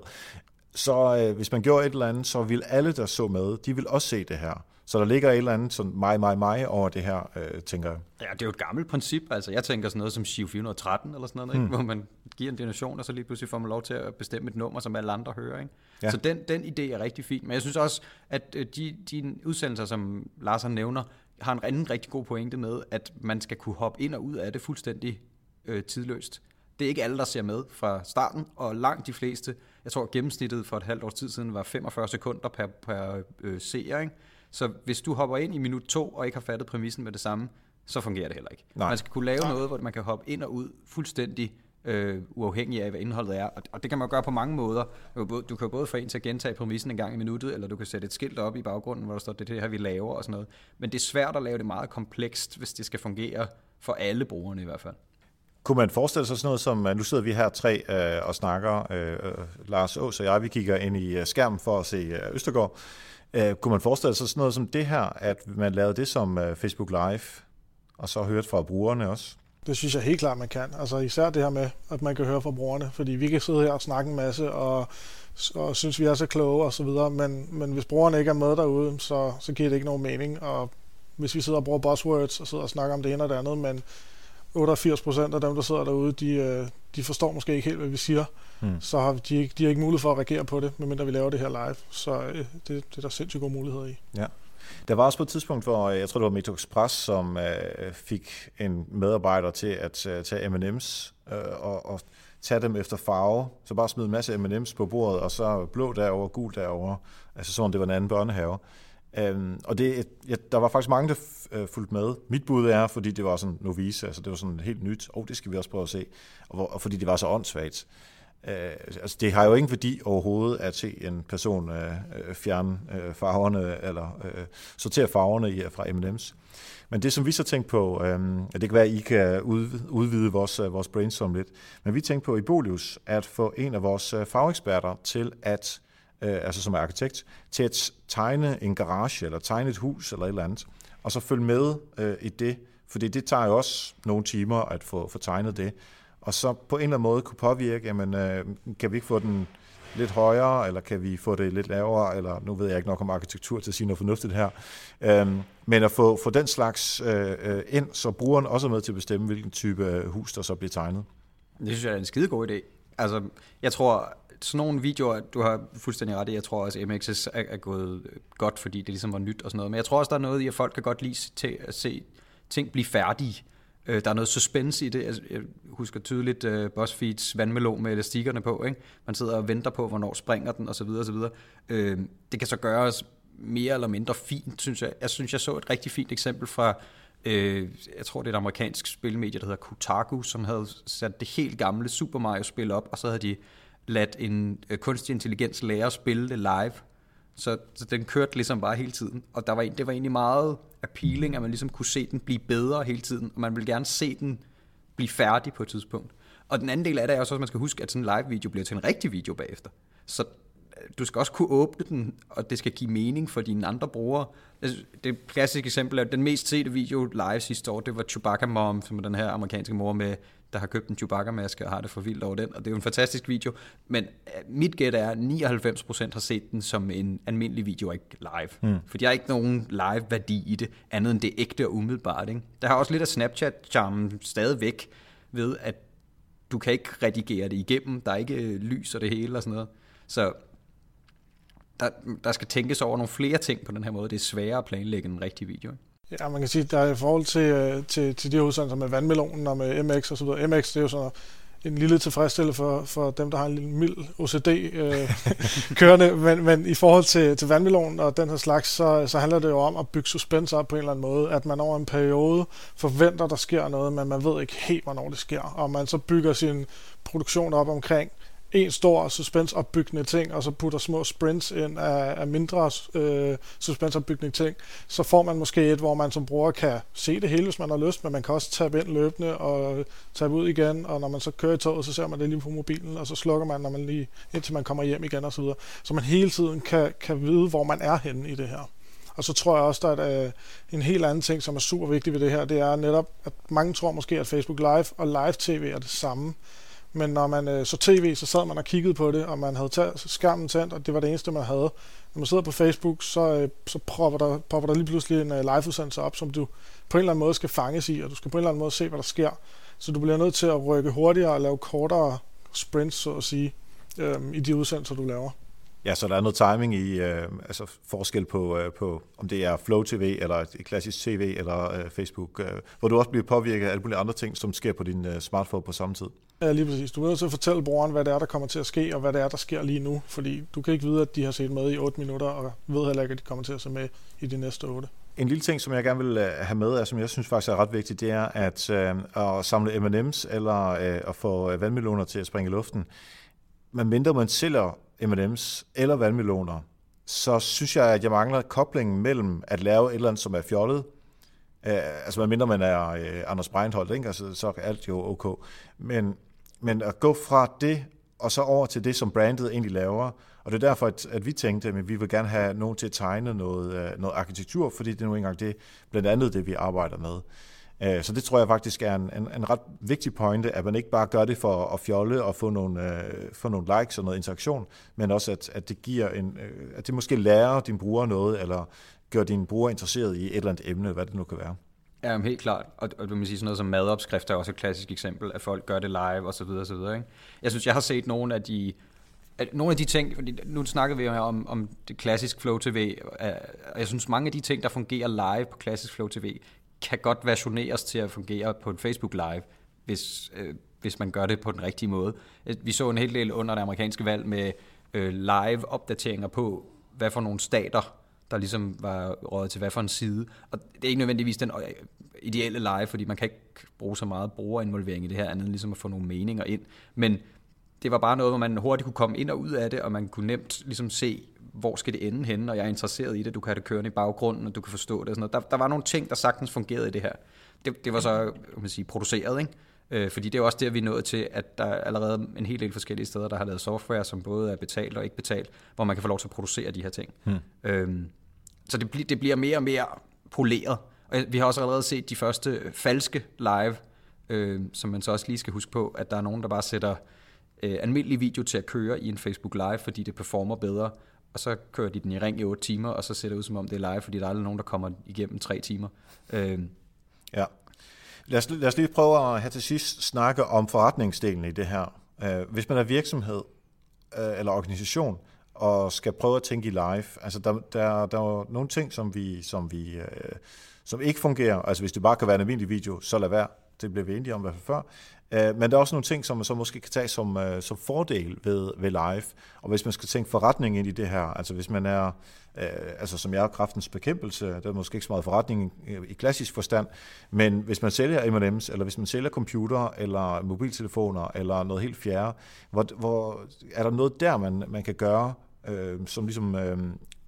så øh, hvis man gjorde et eller andet, så vil alle, der så med, de vil også se det her. Så der ligger et eller andet sådan mig, mig, mig over det her, øh, tænker jeg. Ja, det er jo et gammelt princip. Altså, jeg tænker sådan noget som Shiv 413 eller sådan noget, mm. ikke? hvor man giver en donation, og så lige pludselig får man lov til at bestemme et nummer, som alle andre hører. Ikke? Ja. Så den, den idé er rigtig fin. Men jeg synes også, at øh, de, de udsendelser, som Lars nævner, har en anden rigtig god pointe med, at man skal kunne hoppe ind og ud af det fuldstændig øh, tidløst. Det er ikke alle, der ser med fra starten, og langt de fleste, jeg tror gennemsnittet for et halvt års tid siden var 45 sekunder per, per øh, seer, ikke? Så hvis du hopper ind i minut to og ikke har fattet præmissen med det samme, så fungerer det heller ikke. Nej. Man skal kunne lave Nej. noget, hvor man kan hoppe ind og ud fuldstændig øh, uafhængig af, hvad indholdet er. Og, og det kan man gøre på mange måder. Du kan jo både få en til at gentage præmissen en gang i minuttet, eller du kan sætte et skilt op i baggrunden, hvor der står, det er det her, vi laver og sådan noget. Men det er svært at lave det meget komplekst, hvis det skal fungere for alle brugerne i hvert fald. Kunne man forestille sig sådan noget som, nu sidder vi her tre øh, og snakker, øh, Lars Ås og jeg, vi kigger ind i øh, skærmen for at se øh, Østergaard. Øh, kunne man forestille sig sådan noget som det her, at man lavede det som øh, Facebook Live, og så hørte fra brugerne også? Det synes jeg helt klart, man kan. Altså især det her med, at man kan høre fra brugerne, fordi vi kan sidde her og snakke en masse, og, og synes, vi er så kloge og så videre, men, men hvis brugerne ikke er med derude, så, så giver det ikke nogen mening, og hvis vi sidder og bruger buzzwords og sidder og snakker om det ene og det andet, men 88 procent af dem, der sidder derude, de, øh, de forstår måske ikke helt, hvad vi siger. Mm. Så har de, de har ikke mulighed for at reagere på det, medmindre vi laver det her live. Så øh, det, det er der sindssygt gode muligheder i. Ja. Der var også på et tidspunkt, hvor øh, jeg tror, det var Metro Express, som øh, fik en medarbejder til at øh, tage M&M's øh, og, og tage dem efter farve. Så bare smide en masse M&M's på bordet, og så blå derover, gul derover. Altså sådan, det var en anden børnehave. Øhm, og det, ja, der var faktisk mange, der øh, fulgte med. Mit bud er, fordi det var sådan novice, altså det var sådan helt nyt, og oh, det skal vi også prøve at se, og, og fordi det var så åndssvagt. Øh, altså det har jo ingen værdi overhovedet at se en person øh, øh, fjerne øh, farverne, eller øh, sortere farverne i, fra M&M's. Men det, som vi så tænkte på, øh, det kan være, at I kan udvide vores, øh, vores brainstorm lidt, men vi tænkte på i Bolius at få en af vores øh, fageksperter til at øh, altså som arkitekt, til at tegne en garage, eller tegne et hus, eller et eller andet, og så følge med øh, i det, fordi det tager jo også nogle timer at få, få tegnet det, og så på en eller anden måde kunne påvirke, jamen, øh, kan vi ikke få den lidt højere, eller kan vi få det lidt lavere, eller nu ved jeg ikke nok om arkitektur til at sige noget fornuftigt her, øhm, men at få, få den slags øh, øh, ind, så brugeren også er med til at bestemme, hvilken type øh, hus, der så bliver tegnet. Det synes jeg er en skide god idé. Altså, jeg tror, sådan nogle videoer, du har fuldstændig ret i, jeg tror også, at MXS er, er gået godt, fordi det ligesom var nyt og sådan noget. Men jeg tror også, der er noget i, at folk kan godt lide til at se ting blive færdige. Øh, der er noget suspense i det. Altså, jeg husker tydeligt uh, BuzzFeeds vandmelon med elastikkerne på. Ikke? Man sidder og venter på, hvornår springer den, osv. osv. Øh, det kan så gøres mere eller mindre fint, synes jeg. Jeg synes, jeg så et rigtig fint eksempel fra øh, jeg tror det er et amerikansk spilmedie, der hedder Kotaku, som havde sat det helt gamle Super Mario-spil op, og så havde de ladt en øh, kunstig intelligens lære at spille det live. Så, så den kørte ligesom bare hele tiden. Og der var, det var egentlig meget appealing, at man ligesom kunne se den blive bedre hele tiden. Og man ville gerne se den blive færdig på et tidspunkt. Og den anden del af det er også, at man skal huske, at sådan en live-video bliver til en rigtig video bagefter. Så øh, du skal også kunne åbne den, og det skal give mening for dine andre brugere. Altså, det klassiske eksempel er, den mest sete video live sidste år, det var Chewbacca Mom, som er den her amerikanske mor med der har købt en Chewbacca-maske og har det for vildt over den, og det er jo en fantastisk video, men øh, mit gæt er, at 99% har set den som en almindelig video, ikke live. Mm. For der er ikke nogen live-værdi i det, andet end det ægte og umiddelbart. Ikke? Der har også lidt af Snapchat-charmen stadigvæk ved, at du kan ikke redigere det igennem, der er ikke øh, lys og det hele og sådan noget. Så der, der skal tænkes over nogle flere ting på den her måde. Det er sværere at planlægge en rigtig video. Ikke? Ja, man kan sige, der er i forhold til, øh, til, til de udsendelser med vandmelonen og med MX og så videre. MX, det er jo sådan en lille tilfredsstillelse for, for dem, der har en lille mild OCD øh, <laughs> kørende, men, men i forhold til, til vandmelonen og den her slags, så, så handler det jo om at bygge suspense op på en eller anden måde, at man over en periode forventer, der sker noget, men man ved ikke helt, hvornår det sker, og man så bygger sin produktion op omkring, en stor suspensopbyggende ting, og så putter små sprints ind af, af mindre øh, suspensopbyggende ting, så får man måske et, hvor man som bruger kan se det hele, hvis man har lyst, men man kan også tabe ind løbende og tabe ud igen, og når man så kører i toget, så ser man det lige på mobilen, og så slukker man, når man lige, indtil man kommer hjem igen og så videre. Så man hele tiden kan, kan vide, hvor man er henne i det her. Og så tror jeg også, der er øh, en helt anden ting, som er super vigtig ved det her, det er netop, at mange tror måske, at Facebook Live og Live TV er det samme. Men når man øh, så tv, så sad man og kiggede på det, og man havde tæ- skærmen tændt, og det var det eneste, man havde. Når man sidder på Facebook, så, øh, så popper, der, popper der lige pludselig en øh, live-udsendelse op, som du på en eller anden måde skal fanges i, og du skal på en eller anden måde se, hvad der sker. Så du bliver nødt til at rykke hurtigere og lave kortere sprints, så at sige, øh, i de udsendelser, du laver. Ja, så der er noget timing i, øh, altså forskel på, øh, på, om det er Flow TV, eller et klassisk TV, eller øh, Facebook, øh, hvor du også bliver påvirket af alle mulige andre ting, som sker på din øh, smartphone på samme tid. Ja, lige præcis. Du er nødt til at fortælle brugeren, hvad det er, der kommer til at ske, og hvad det er, der sker lige nu, fordi du kan ikke vide, at de har set med i 8 minutter, og ved heller ikke, at de kommer til at se med i de næste 8. En lille ting, som jeg gerne vil øh, have med, og som jeg synes faktisk er ret vigtigt, det er at, øh, at samle M&M's eller øh, at få øh, vandmeloner til at springe i luften. Men mindre man sælger M&M's eller vandmeloner, så synes jeg, at jeg mangler koblingen mellem at lave et eller andet, som er fjollet, øh, altså, mindre man er øh, Anders Breinholt, ikke? Altså, så er alt jo ok. Men, men at gå fra det, og så over til det, som brandet egentlig laver, og det er derfor, at, at vi tænkte, at vi vil gerne have nogen til at tegne noget, øh, noget arkitektur, fordi det er nu engang det, blandt andet det, vi arbejder med. Øh, så det tror jeg faktisk er en, en, en ret vigtig pointe, at man ikke bare gør det for at fjolle og få nogle, øh, få nogle likes og noget interaktion, men også at, at det giver en, øh, at det måske lærer din bruger noget, eller gør din bruger interesseret i et eller andet emne, hvad det nu kan være. Ja, helt klart. Og, og du må sige sådan noget som madopskrifter er også et klassisk eksempel, at folk gør det live og så videre og så videre. Ikke? Jeg synes, jeg har set nogle af de at nogle af de ting, fordi nu snakker vi jo om, om det klassisk Flow TV, øh, og jeg synes mange af de ting, der fungerer live på klassisk Flow TV, kan godt versioneres til at fungere på en Facebook Live, hvis, øh, hvis man gør det på den rigtige måde. Øh, vi så en hel del under det amerikanske valg med øh, live opdateringer på, hvad for nogle stater, der ligesom var rådet til hvad for en side. Og det er ikke nødvendigvis den øh, ideelle live, fordi man kan ikke bruge så meget brugerinvolvering i det her, andet end ligesom at få nogle meninger ind. Men det var bare noget, hvor man hurtigt kunne komme ind og ud af det, og man kunne nemt ligesom se, hvor skal det ende henne, og jeg er interesseret i det, du kan have det kørende i baggrunden, og du kan forstå det og sådan noget. Der, der var nogle ting, der sagtens fungerede i det her. Det, det var så, kan man sige, produceret, ikke? Øh, fordi det er også der, vi er nået til, at der er allerede en hel del forskellige steder, der har lavet software, som både er betalt og ikke betalt, hvor man kan få lov til at producere de her ting. Hmm. Øhm, så det, bl- det bliver mere og mere poleret. Og vi har også allerede set de første falske live, øh, som man så også lige skal huske på, at der er nogen, der bare sætter øh, almindelig video til at køre i en Facebook Live, fordi det performer bedre, og så kører de den i ring i 8 timer, og så ser det ud som om det er live, fordi der er aldrig nogen, der kommer igennem 3 timer. Øh. Ja. Lad os, lad os lige prøve at her til sidst snakke om forretningsdelen i det her. Øh, hvis man er virksomhed øh, eller organisation, og skal prøve at tænke i live, altså der, der, der er nogle ting, som vi, som vi øh, som ikke fungerer. Altså hvis det bare kan være en almindelig video, så lad være. Det blev vi enige om i hvert fald før. Øh, men der er også nogle ting, som man så måske kan tage som, øh, som fordel ved, ved live. Og hvis man skal tænke forretning ind i det her, altså hvis man er, øh, altså som jeg er kraftens bekæmpelse, der er måske ikke så meget forretning i klassisk forstand, men hvis man sælger M&M's, eller hvis man sælger computer, eller mobiltelefoner, eller noget helt fjerde, hvor, hvor er der noget der, man, man kan gøre, øh, som ligesom... Øh,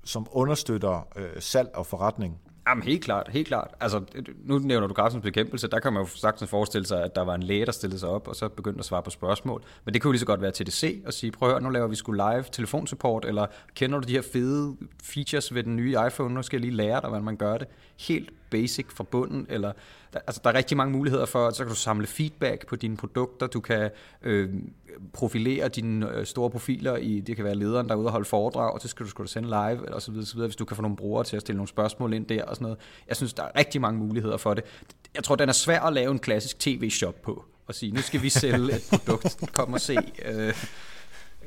som understøtter øh, salg og forretning Jamen helt klart, helt klart. Altså, nu nævner du kraftens bekæmpelse, der kan man jo sagtens forestille sig, at der var en læge, der stillede sig op, og så begyndte at svare på spørgsmål. Men det kunne jo lige så godt være TDC og sige, prøv at høre, nu laver vi sgu live telefonsupport, eller kender du de her fede features ved den nye iPhone, nu skal jeg lige lære dig, hvordan man gør det. Helt basic fra bunden, eller der, altså, der er rigtig mange muligheder for, at så kan du samle feedback på dine produkter, du kan øh, profilere dine øh, store profiler i, det kan være lederen derude og holde foredrag, og så skal du, skulle sende live, eller så videre, så videre, hvis du kan få nogle brugere til at stille nogle spørgsmål ind der og sådan noget. Jeg synes, der er rigtig mange muligheder for det. Jeg tror, den er svær at lave en klassisk tv-shop på og sige, nu skal vi sælge et produkt, kom og se. Øh,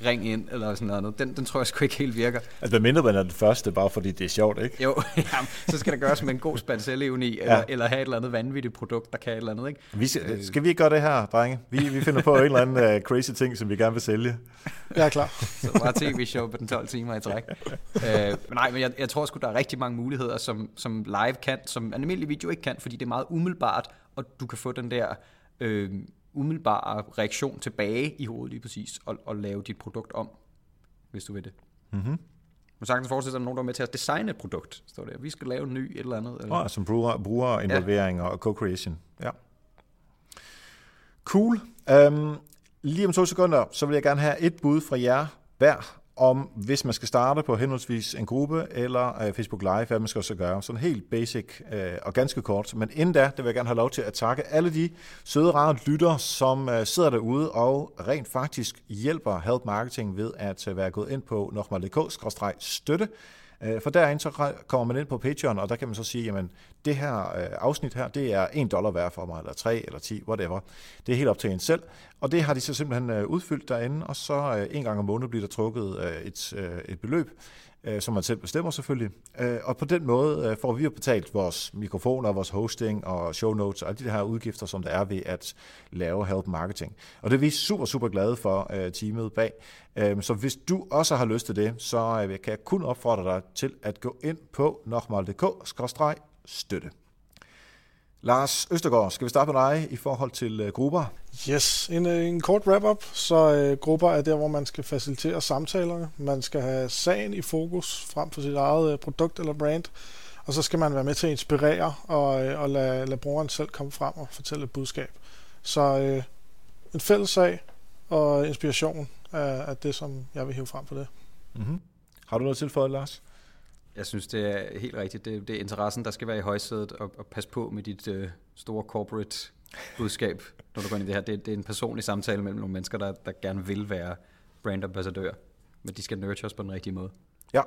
ring ind, eller sådan noget. Den, den tror jeg sgu ikke helt virker. Altså, hvad mindre man er den første, bare fordi det er sjovt, ikke? Jo, <laughs> jamen, så skal det gøres med en god spanselevne i, eller, ja. eller have et eller andet vanvittigt produkt, der kan et eller andet, ikke? Vi skal, øh. skal vi ikke gøre det her, drenge? Vi, vi finder på en eller anden uh, crazy ting, som vi gerne vil sælge. Jeg er klar. så bare tv-show på den 12 timer i træk. uh, nej, men jeg, jeg tror sgu, der er rigtig mange muligheder, som, som live kan, som en almindelig video ikke kan, fordi det er meget umiddelbart, og du kan få den der... Øh, umiddelbare reaktion tilbage i hovedet lige præcis, og, og lave dit produkt om, hvis du vil det. Mm-hmm. Man sagtens forestille sig, at nogen, der er med til at designe et produkt, står der. Vi skal lave en ny et eller andet. Eller... Oh, som altså bruger, brugerinvolvering ja. og co-creation. Ja. Cool. Um, lige om to sekunder, så vil jeg gerne have et bud fra jer hver om, hvis man skal starte på henholdsvis en gruppe eller øh, Facebook Live, hvad man skal så gøre. Sådan helt basic øh, og ganske kort. Men inden da, det vil jeg gerne have lov til at takke alle de søde, rare lytter, som øh, sidder derude og rent faktisk hjælper Help Marketing ved at øh, være gået ind på nokmal.dk-støtte Øh, for derinde så kommer man ind på Patreon, og der kan man så sige, jamen det her øh, afsnit her, det er 1 dollar værd for mig, eller 3 eller 10, whatever. Det er helt op til en selv. Og det har de så simpelthen øh, udfyldt derinde, og så en gang om måneden bliver der trukket et, et beløb, øh, som man selv bestemmer selvfølgelig. Øh, og på den måde øh, får vi jo betalt vores mikrofoner, vores hosting og show notes og alle de her udgifter, som der er ved at lave help marketing. Og det er vi super, super glade for øh, teamet bag. Øh, så hvis du også har lyst til det, så øh, kan jeg kun opfordre dig til at gå ind på nokmal.dk-støtte. Lars Østergaard, skal vi starte med dig i forhold til øh, grupper? Yes, en, øh, en kort wrap-up. Så øh, grupper er der, hvor man skal facilitere samtalerne. Man skal have sagen i fokus frem for sit eget øh, produkt eller brand. Og så skal man være med til at inspirere og, øh, og lade, lade brugeren selv komme frem og fortælle et budskab. Så øh, en fælles sag og inspiration er, er det, som jeg vil hæve frem på det. Mm-hmm. Har du noget tilføjet, Lars? Jeg synes, det er helt rigtigt. Det, det er interessen, der skal være i højsædet, og, og passe på med dit øh, store corporate budskab, når du går ind i det her. Det, det er en personlig samtale mellem nogle mennesker, der, der gerne vil være brandambassadør, men de skal nurtures på den rigtige måde. Ja,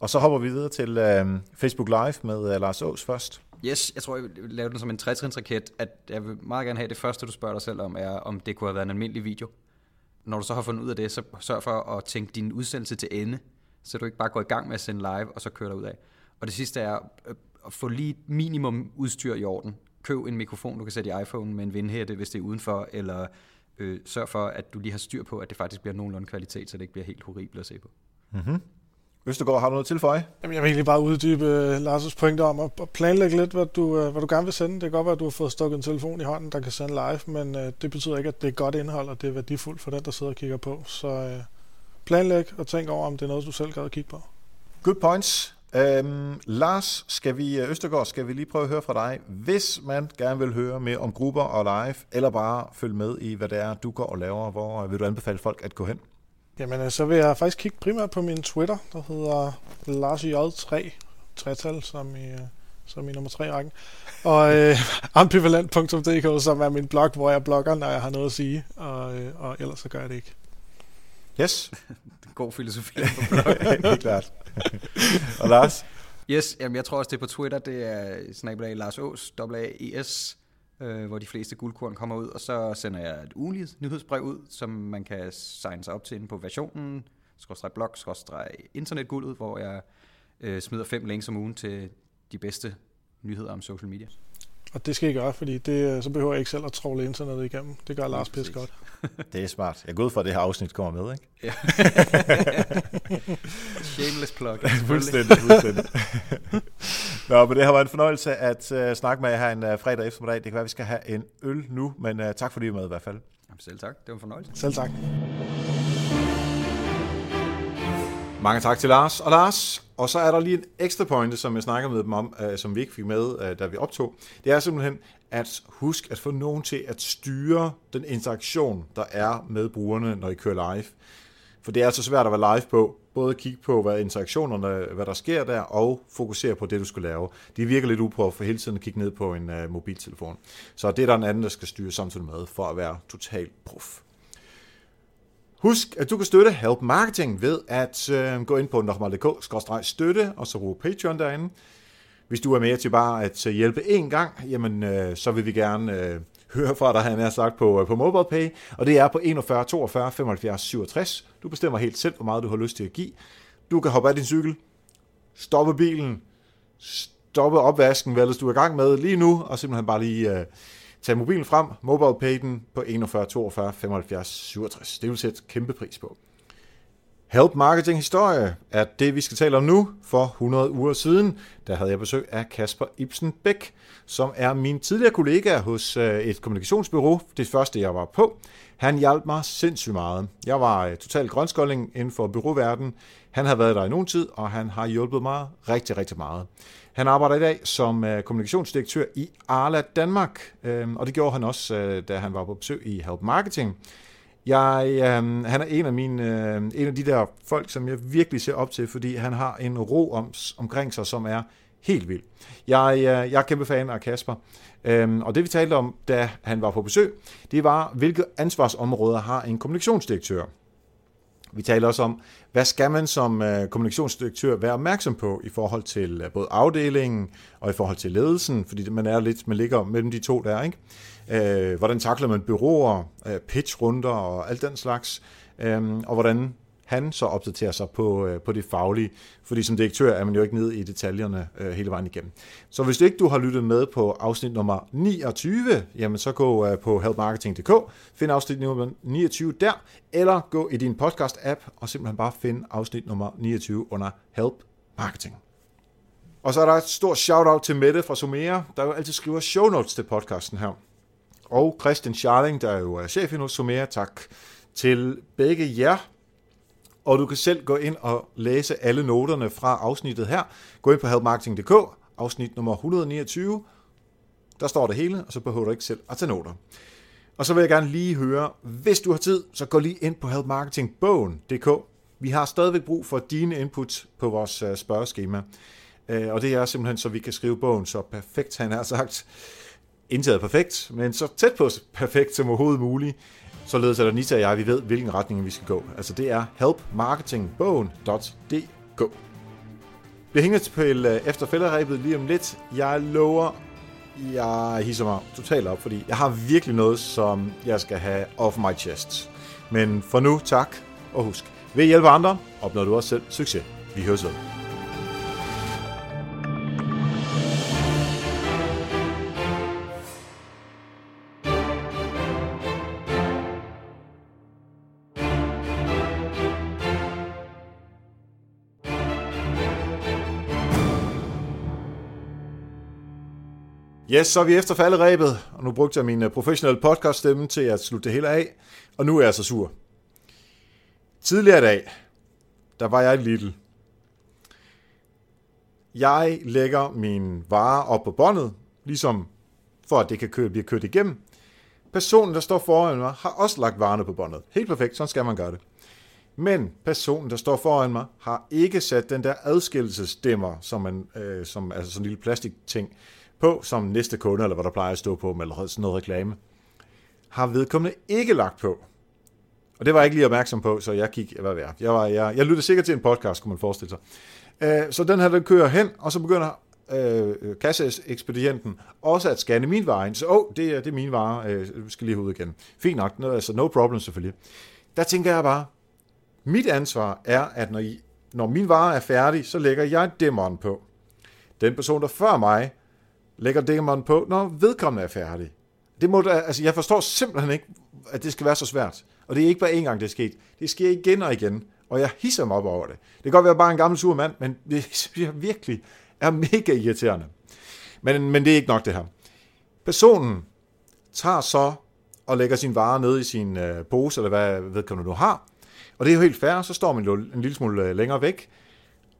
og så hopper vi videre til øh, Facebook Live med øh, Lars Aas først. Yes, jeg tror, jeg vil lave den som en trætrinsraket, at jeg vil meget gerne have det første, du spørger dig selv om, er, om det kunne have været en almindelig video. Når du så har fundet ud af det, så sørg for at tænke din udsendelse til ende så du ikke bare går i gang med at sende live, og så kører ud af. Og det sidste er øh, at få lige minimum udstyr i orden. Køb en mikrofon, du kan sætte i iPhone med en vindhætte, hvis det er udenfor, eller øh, sørg for, at du lige har styr på, at det faktisk bliver nogenlunde kvalitet, så det ikke bliver helt horribelt at se på. Mm-hmm. Østergaard, har du noget tilføje? Jamen, jeg vil egentlig bare uddybe uh, Lars' pointe om at, planlægge lidt, hvad du, øh, hvad du gerne vil sende. Det kan godt være, at du har fået stukket en telefon i hånden, der kan sende live, men det betyder ikke, at det er godt indhold, og det er værdifuldt for den, der sidder og kigger på. Så uh, planlægge og tænke over, om det er noget, du selv gad at kigge på. Good points. Øhm, Lars, skal vi, øh, Østergaard, skal vi lige prøve at høre fra dig. Hvis man gerne vil høre mere om grupper og live, eller bare følge med i, hvad det er, du går og laver, hvor øh, vil du anbefale folk at gå hen? Jamen, øh, så vil jeg faktisk kigge primært på min Twitter, der hedder Lars J3, tretal, som i, som i nummer 3 rækken, og øh, <laughs> ambivalent.dk, som er min blog, hvor jeg blogger, når jeg har noget at sige, og, og ellers så gør jeg det ikke. Yes. <laughs> God filosofi. <laughs> Helt klart. og Lars? Yes, jamen jeg tror også, det er på Twitter. Det er snabelag Lars Ås, AAES, øh, hvor de fleste guldkorn kommer ud. Og så sender jeg et ugenligt nyhedsbrev ud, som man kan signe sig op til inde på versionen, skråstreg blog, skråstreg internetguldet, hvor jeg øh, smider fem links om ugen til de bedste nyheder om social media. Og det skal I gøre, fordi det, øh, så behøver jeg ikke selv at tråle internettet igennem. Det gør Lars pisse godt. <laughs> det er smart. Jeg går ud fra, at det her afsnit kommer med, ikke? <laughs> Shameless plug. fuldstændig, fuldstændig. <laughs> Nå, men det har været en fornøjelse at uh, snakke med jer her en uh, fredag eftermiddag. Det kan være, at vi skal have en øl nu, men uh, tak fordi I var med i hvert fald. Jamen selv tak. Det var en fornøjelse. Selv tak. Mange tak til Lars. Og Lars, og så er der lige en ekstra pointe, som jeg snakker med dem om, øh, som vi ikke fik med, øh, da vi optog. Det er simpelthen at husk at få nogen til at styre den interaktion, der er med brugerne, når I kører live. For det er altså svært at være live på. Både kigge på, hvad interaktionerne, hvad der sker der, og fokusere på det, du skal lave. Det virker lidt upro for hele tiden at kigge ned på en uh, mobiltelefon. Så det er der en anden, der skal styre samtidig med, for at være totalt prof. Husk, at du kan støtte Help Marketing ved at øh, gå ind på nokmal.dk-støtte, og så bruge Patreon derinde. Hvis du er med til bare at øh, hjælpe én gang, jamen øh, så vil vi gerne øh, høre fra dig, han er sagt på, øh, på MobilePay, og det er på 41 42 75 67. Du bestemmer helt selv, hvor meget du har lyst til at give. Du kan hoppe af din cykel, stoppe bilen, stoppe opvasken, hvad du er i gang med lige nu, og simpelthen bare lige... Øh, Tag mobilen frem, mobile den på 41 42 75 67. Det vil sætte kæmpe pris på. Help Marketing Historie er det, vi skal tale om nu. For 100 uger siden, der havde jeg besøg af Kasper Ibsen Bæk, som er min tidligere kollega hos øh, et kommunikationsbureau. Det første, jeg var på. Han hjalp mig sindssygt meget. Jeg var totalt total grønskolding inden for byråverdenen. Han har været der i nogen tid, og han har hjulpet mig rigtig, rigtig meget. Han arbejder i dag som øh, kommunikationsdirektør i Arla Danmark, og det gjorde han også, da han var på besøg i Help Marketing. Jeg, øh, han er en af, mine, øh, en af de der folk, som jeg virkelig ser op til, fordi han har en ro om, omkring sig, som er helt vild. Jeg, øh, jeg er kæmpe fan af Kasper, øh, og det vi talte om, da han var på besøg, det var, hvilke ansvarsområder har en kommunikationsdirektør. Vi taler også om, hvad skal man som øh, kommunikationsdirektør være opmærksom på i forhold til øh, både afdelingen og i forhold til ledelsen, fordi man er lidt, man ligger mellem de to der, ikke? Øh, hvordan takler man byråer, øh, pitchrunder og alt den slags, øhm, og hvordan han så opdaterer sig på, øh, på det faglige, fordi som direktør er man jo ikke nede i detaljerne øh, hele vejen igennem. Så hvis ikke du har lyttet med på afsnit nummer 29, jamen så gå øh, på helpmarketing.dk, find afsnit nummer 29 der, eller gå i din podcast-app og simpelthen bare find afsnit nummer 29 under Help Marketing. Og så er der et stort shout-out til Mette fra Sumera, der jo altid skriver show notes til podcasten her. Og Christian Scharling, der er jo chef i hos Somera, tak til begge jer og du kan selv gå ind og læse alle noterne fra afsnittet her. Gå ind på helpmarketing.dk, afsnit nummer 129. Der står det hele, og så behøver du ikke selv at tage noter. Og så vil jeg gerne lige høre, hvis du har tid, så gå lige ind på helpmarketingbogen.dk. Vi har stadigvæk brug for dine input på vores øh, spørgeskema. Øh, og det er simpelthen, så vi kan skrive bogen så perfekt, han har sagt. Indtaget perfekt, men så tæt på perfekt som overhovedet muligt således at Anita og jeg, vi ved, hvilken retning vi skal gå. Altså det er helpmarketingbogen.dk. Vi hænger til øh, efter fælderæbet lige om lidt. Jeg lover, jeg hisser mig totalt op, fordi jeg har virkelig noget, som jeg skal have off my chest. Men for nu, tak, og husk, ved at hjælpe andre, opnår du også selv succes. Vi høres ved. Yes, så er vi efter falderæbet, og nu brugte jeg min øh, professionelle podcast-stemme til at slutte det hele af, og nu er jeg så sur. Tidligere i dag, der var jeg lille. Jeg lægger min varer op på båndet, ligesom for at det kan køre, blive kørt igennem. Personen, der står foran mig, har også lagt varerne på båndet. Helt perfekt, sådan skal man gøre det. Men personen, der står foran mig, har ikke sat den der adskillelsesdæmmer, som, man, øh, som altså sådan en lille plastikting, på som næste kunde, eller hvad der plejer at stå på, eller sådan noget reklame, har vedkommende ikke lagt på. Og det var jeg ikke lige opmærksom på, så jeg gik, hvad var jeg, jeg, var, jeg, jeg lyttede sikkert til en podcast, kunne man forestille sig. Øh, så den her, den kører hen, og så begynder øh, kasseekspedienten også at scanne min vare ind. Så oh, det, er, det er min vare, øh, skal lige ud igen. Fint nok, no, altså no problem selvfølgelig. Der tænker jeg bare, mit ansvar er, at når, I, når min vare er færdig, så lægger jeg dæmmeren på. Den person, der før mig lægger Digimon på, når vedkommende er færdig. Det må da, altså jeg forstår simpelthen ikke, at det skal være så svært. Og det er ikke bare én gang, det er sket. Det sker igen og igen, og jeg hisser mig op over det. Det kan godt være bare en gammel sur mand, men det synes jeg virkelig er mega irriterende. Men, men det er ikke nok det her. Personen tager så og lægger sin vare ned i sin øh, pose, eller hvad vedkommende nu har, Og det er jo helt fair, så står man jo en lille smule øh, længere væk.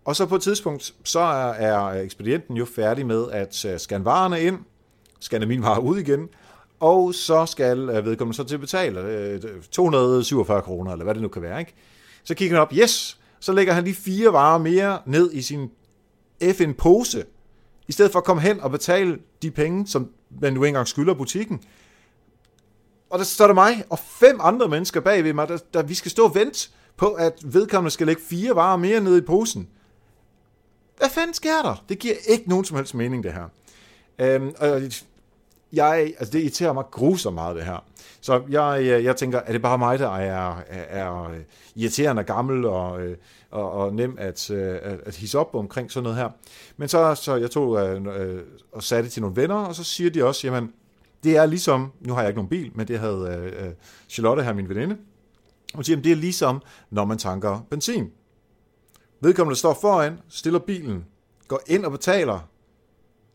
Og så på et tidspunkt, så er, ekspedienten jo færdig med at øh, scanne varerne ind, scanne min varer ud igen, og så skal øh, vedkommende så til at betale øh, 247 kroner, eller hvad det nu kan være. Ikke? Så kigger han op, yes, så lægger han lige fire varer mere ned i sin FN-pose, i stedet for at komme hen og betale de penge, som man nu engang skylder butikken. Og der står der mig og fem andre mennesker bag ved mig, der, der vi skal stå og vente på, at vedkommende skal lægge fire varer mere ned i posen. Hvad fanden sker der? Det giver ikke nogen som helst mening, det her. Øhm, og jeg, altså det irriterer mig grusomt meget, det her. Så jeg, øh, jeg tænker, er det bare mig, der er, er, er irriterende gammel og, øh, og, og nem at, at, at hisse op omkring sådan noget her. Men så, så jeg tog øh, og satte det til nogle venner, og så siger de også, jamen, det er ligesom, nu har jeg ikke nogen bil, men det havde øh, Charlotte her, min veninde, og siger, det er ligesom, når man tanker benzin. Vedkommende står foran, stiller bilen, går ind og betaler,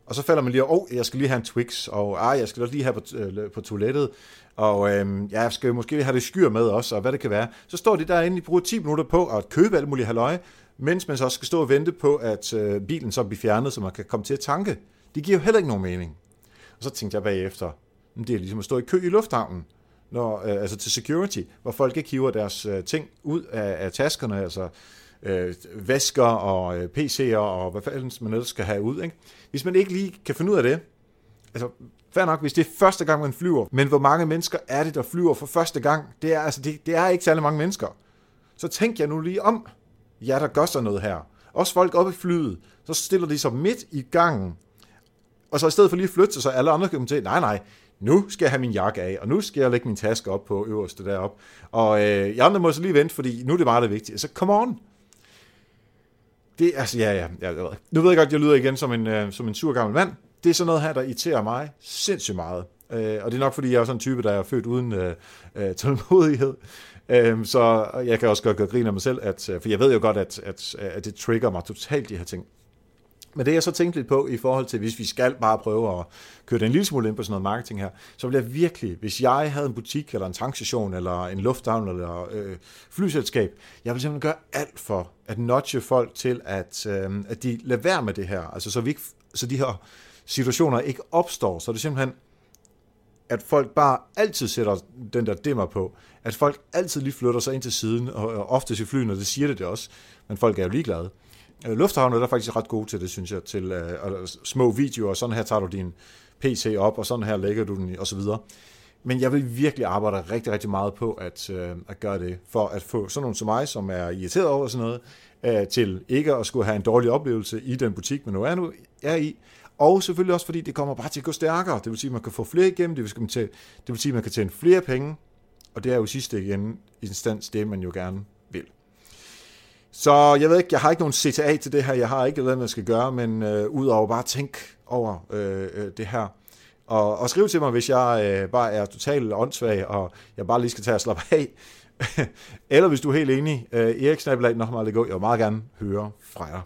og så falder man lige, åh, oh, jeg skal lige have en Twix, og ah, jeg skal også lige have på, øh, på toilettet, og øh, ja, jeg skal måske have det skyr med også, og hvad det kan være. Så står de derinde, de bruger 10 minutter på at købe alt muligt halvøje, mens man så skal stå og vente på, at øh, bilen så bliver fjernet, så man kan komme til at tanke. Det giver jo heller ikke nogen mening. Og så tænkte jeg bagefter, det er ligesom at stå i kø i lufthavnen, når, øh, altså til security, hvor folk ikke hiver deres øh, ting ud af, af taskerne, altså øh, væsker og øh, PC'er og hvad fanden man ellers skal have ud. Ikke? Hvis man ikke lige kan finde ud af det, altså fair nok, hvis det er første gang, man flyver, men hvor mange mennesker er det, der flyver for første gang? Det er, altså, det, det er ikke særlig mange mennesker. Så tænk jeg nu lige om, ja, der gør sig noget her. Også folk oppe i flyet, så stiller de sig midt i gangen, og så i stedet for lige at flytte sig, så alle andre kan til, nej, nej, nu skal jeg have min jakke af, og nu skal jeg lægge min taske op på øverste derop. Og øh, jeg andre må så lige vente, fordi nu er det meget det vigtige. Så come on. Det er altså, ja, ja, ja. Nu ved jeg godt, jeg lyder igen som en, øh, som en sur gammel mand. Det er sådan noget her, der irriterer mig sindssygt meget. Øh, og det er nok, fordi jeg er sådan en type, der er født uden øh, øh, tålmodighed. Øh, så jeg kan også godt gøre grin af mig selv, at, øh, for jeg ved jo godt, at, at, at det trigger mig totalt, de her ting. Men det jeg så tænkte lidt på i forhold til, hvis vi skal bare prøve at køre den en lille smule ind på sådan noget marketing her, så ville jeg virkelig, hvis jeg havde en butik, eller en tankstation, eller en lufthavn, eller øh, flyselskab, jeg ville simpelthen gøre alt for at notche folk til, at, øh, at de lader være med det her. Altså så, vi ikke, så de her situationer ikke opstår. Så det er simpelthen, at folk bare altid sætter den der dimmer på. At folk altid lige flytter sig ind til siden, og ofte i flyene, og det siger det det også, men folk er jo ligeglade. Øh, lufthavnen er faktisk ret gode til det, synes jeg, til uh, små videoer, sådan her tager du din PC op, og sådan her lægger du den, og så videre. Men jeg vil virkelig arbejde rigtig, rigtig meget på at, uh, at gøre det, for at få sådan nogen som mig, som er irriteret over sådan noget, uh, til ikke at skulle have en dårlig oplevelse i den butik, man nu er, nu er i, og selvfølgelig også, fordi det kommer bare til at gå stærkere. Det vil sige, at man kan få flere igennem, det vil, sige, det vil sige, at man kan tjene flere penge, og det er jo sidste igen instans det, man jo gerne. Så jeg ved ikke, jeg har ikke nogen CTA til det her, jeg har ikke noget, jeg skal gøre, men øh, udover bare tænk over øh, øh, det her. Og, og skriv til mig, hvis jeg øh, bare er totalt åndssvag, og jeg bare lige skal tage og slappe af. <laughs> Eller hvis du er helt enig, øh, Erik Snappelag, nok meget gå, jeg vil meget gerne høre fra jer.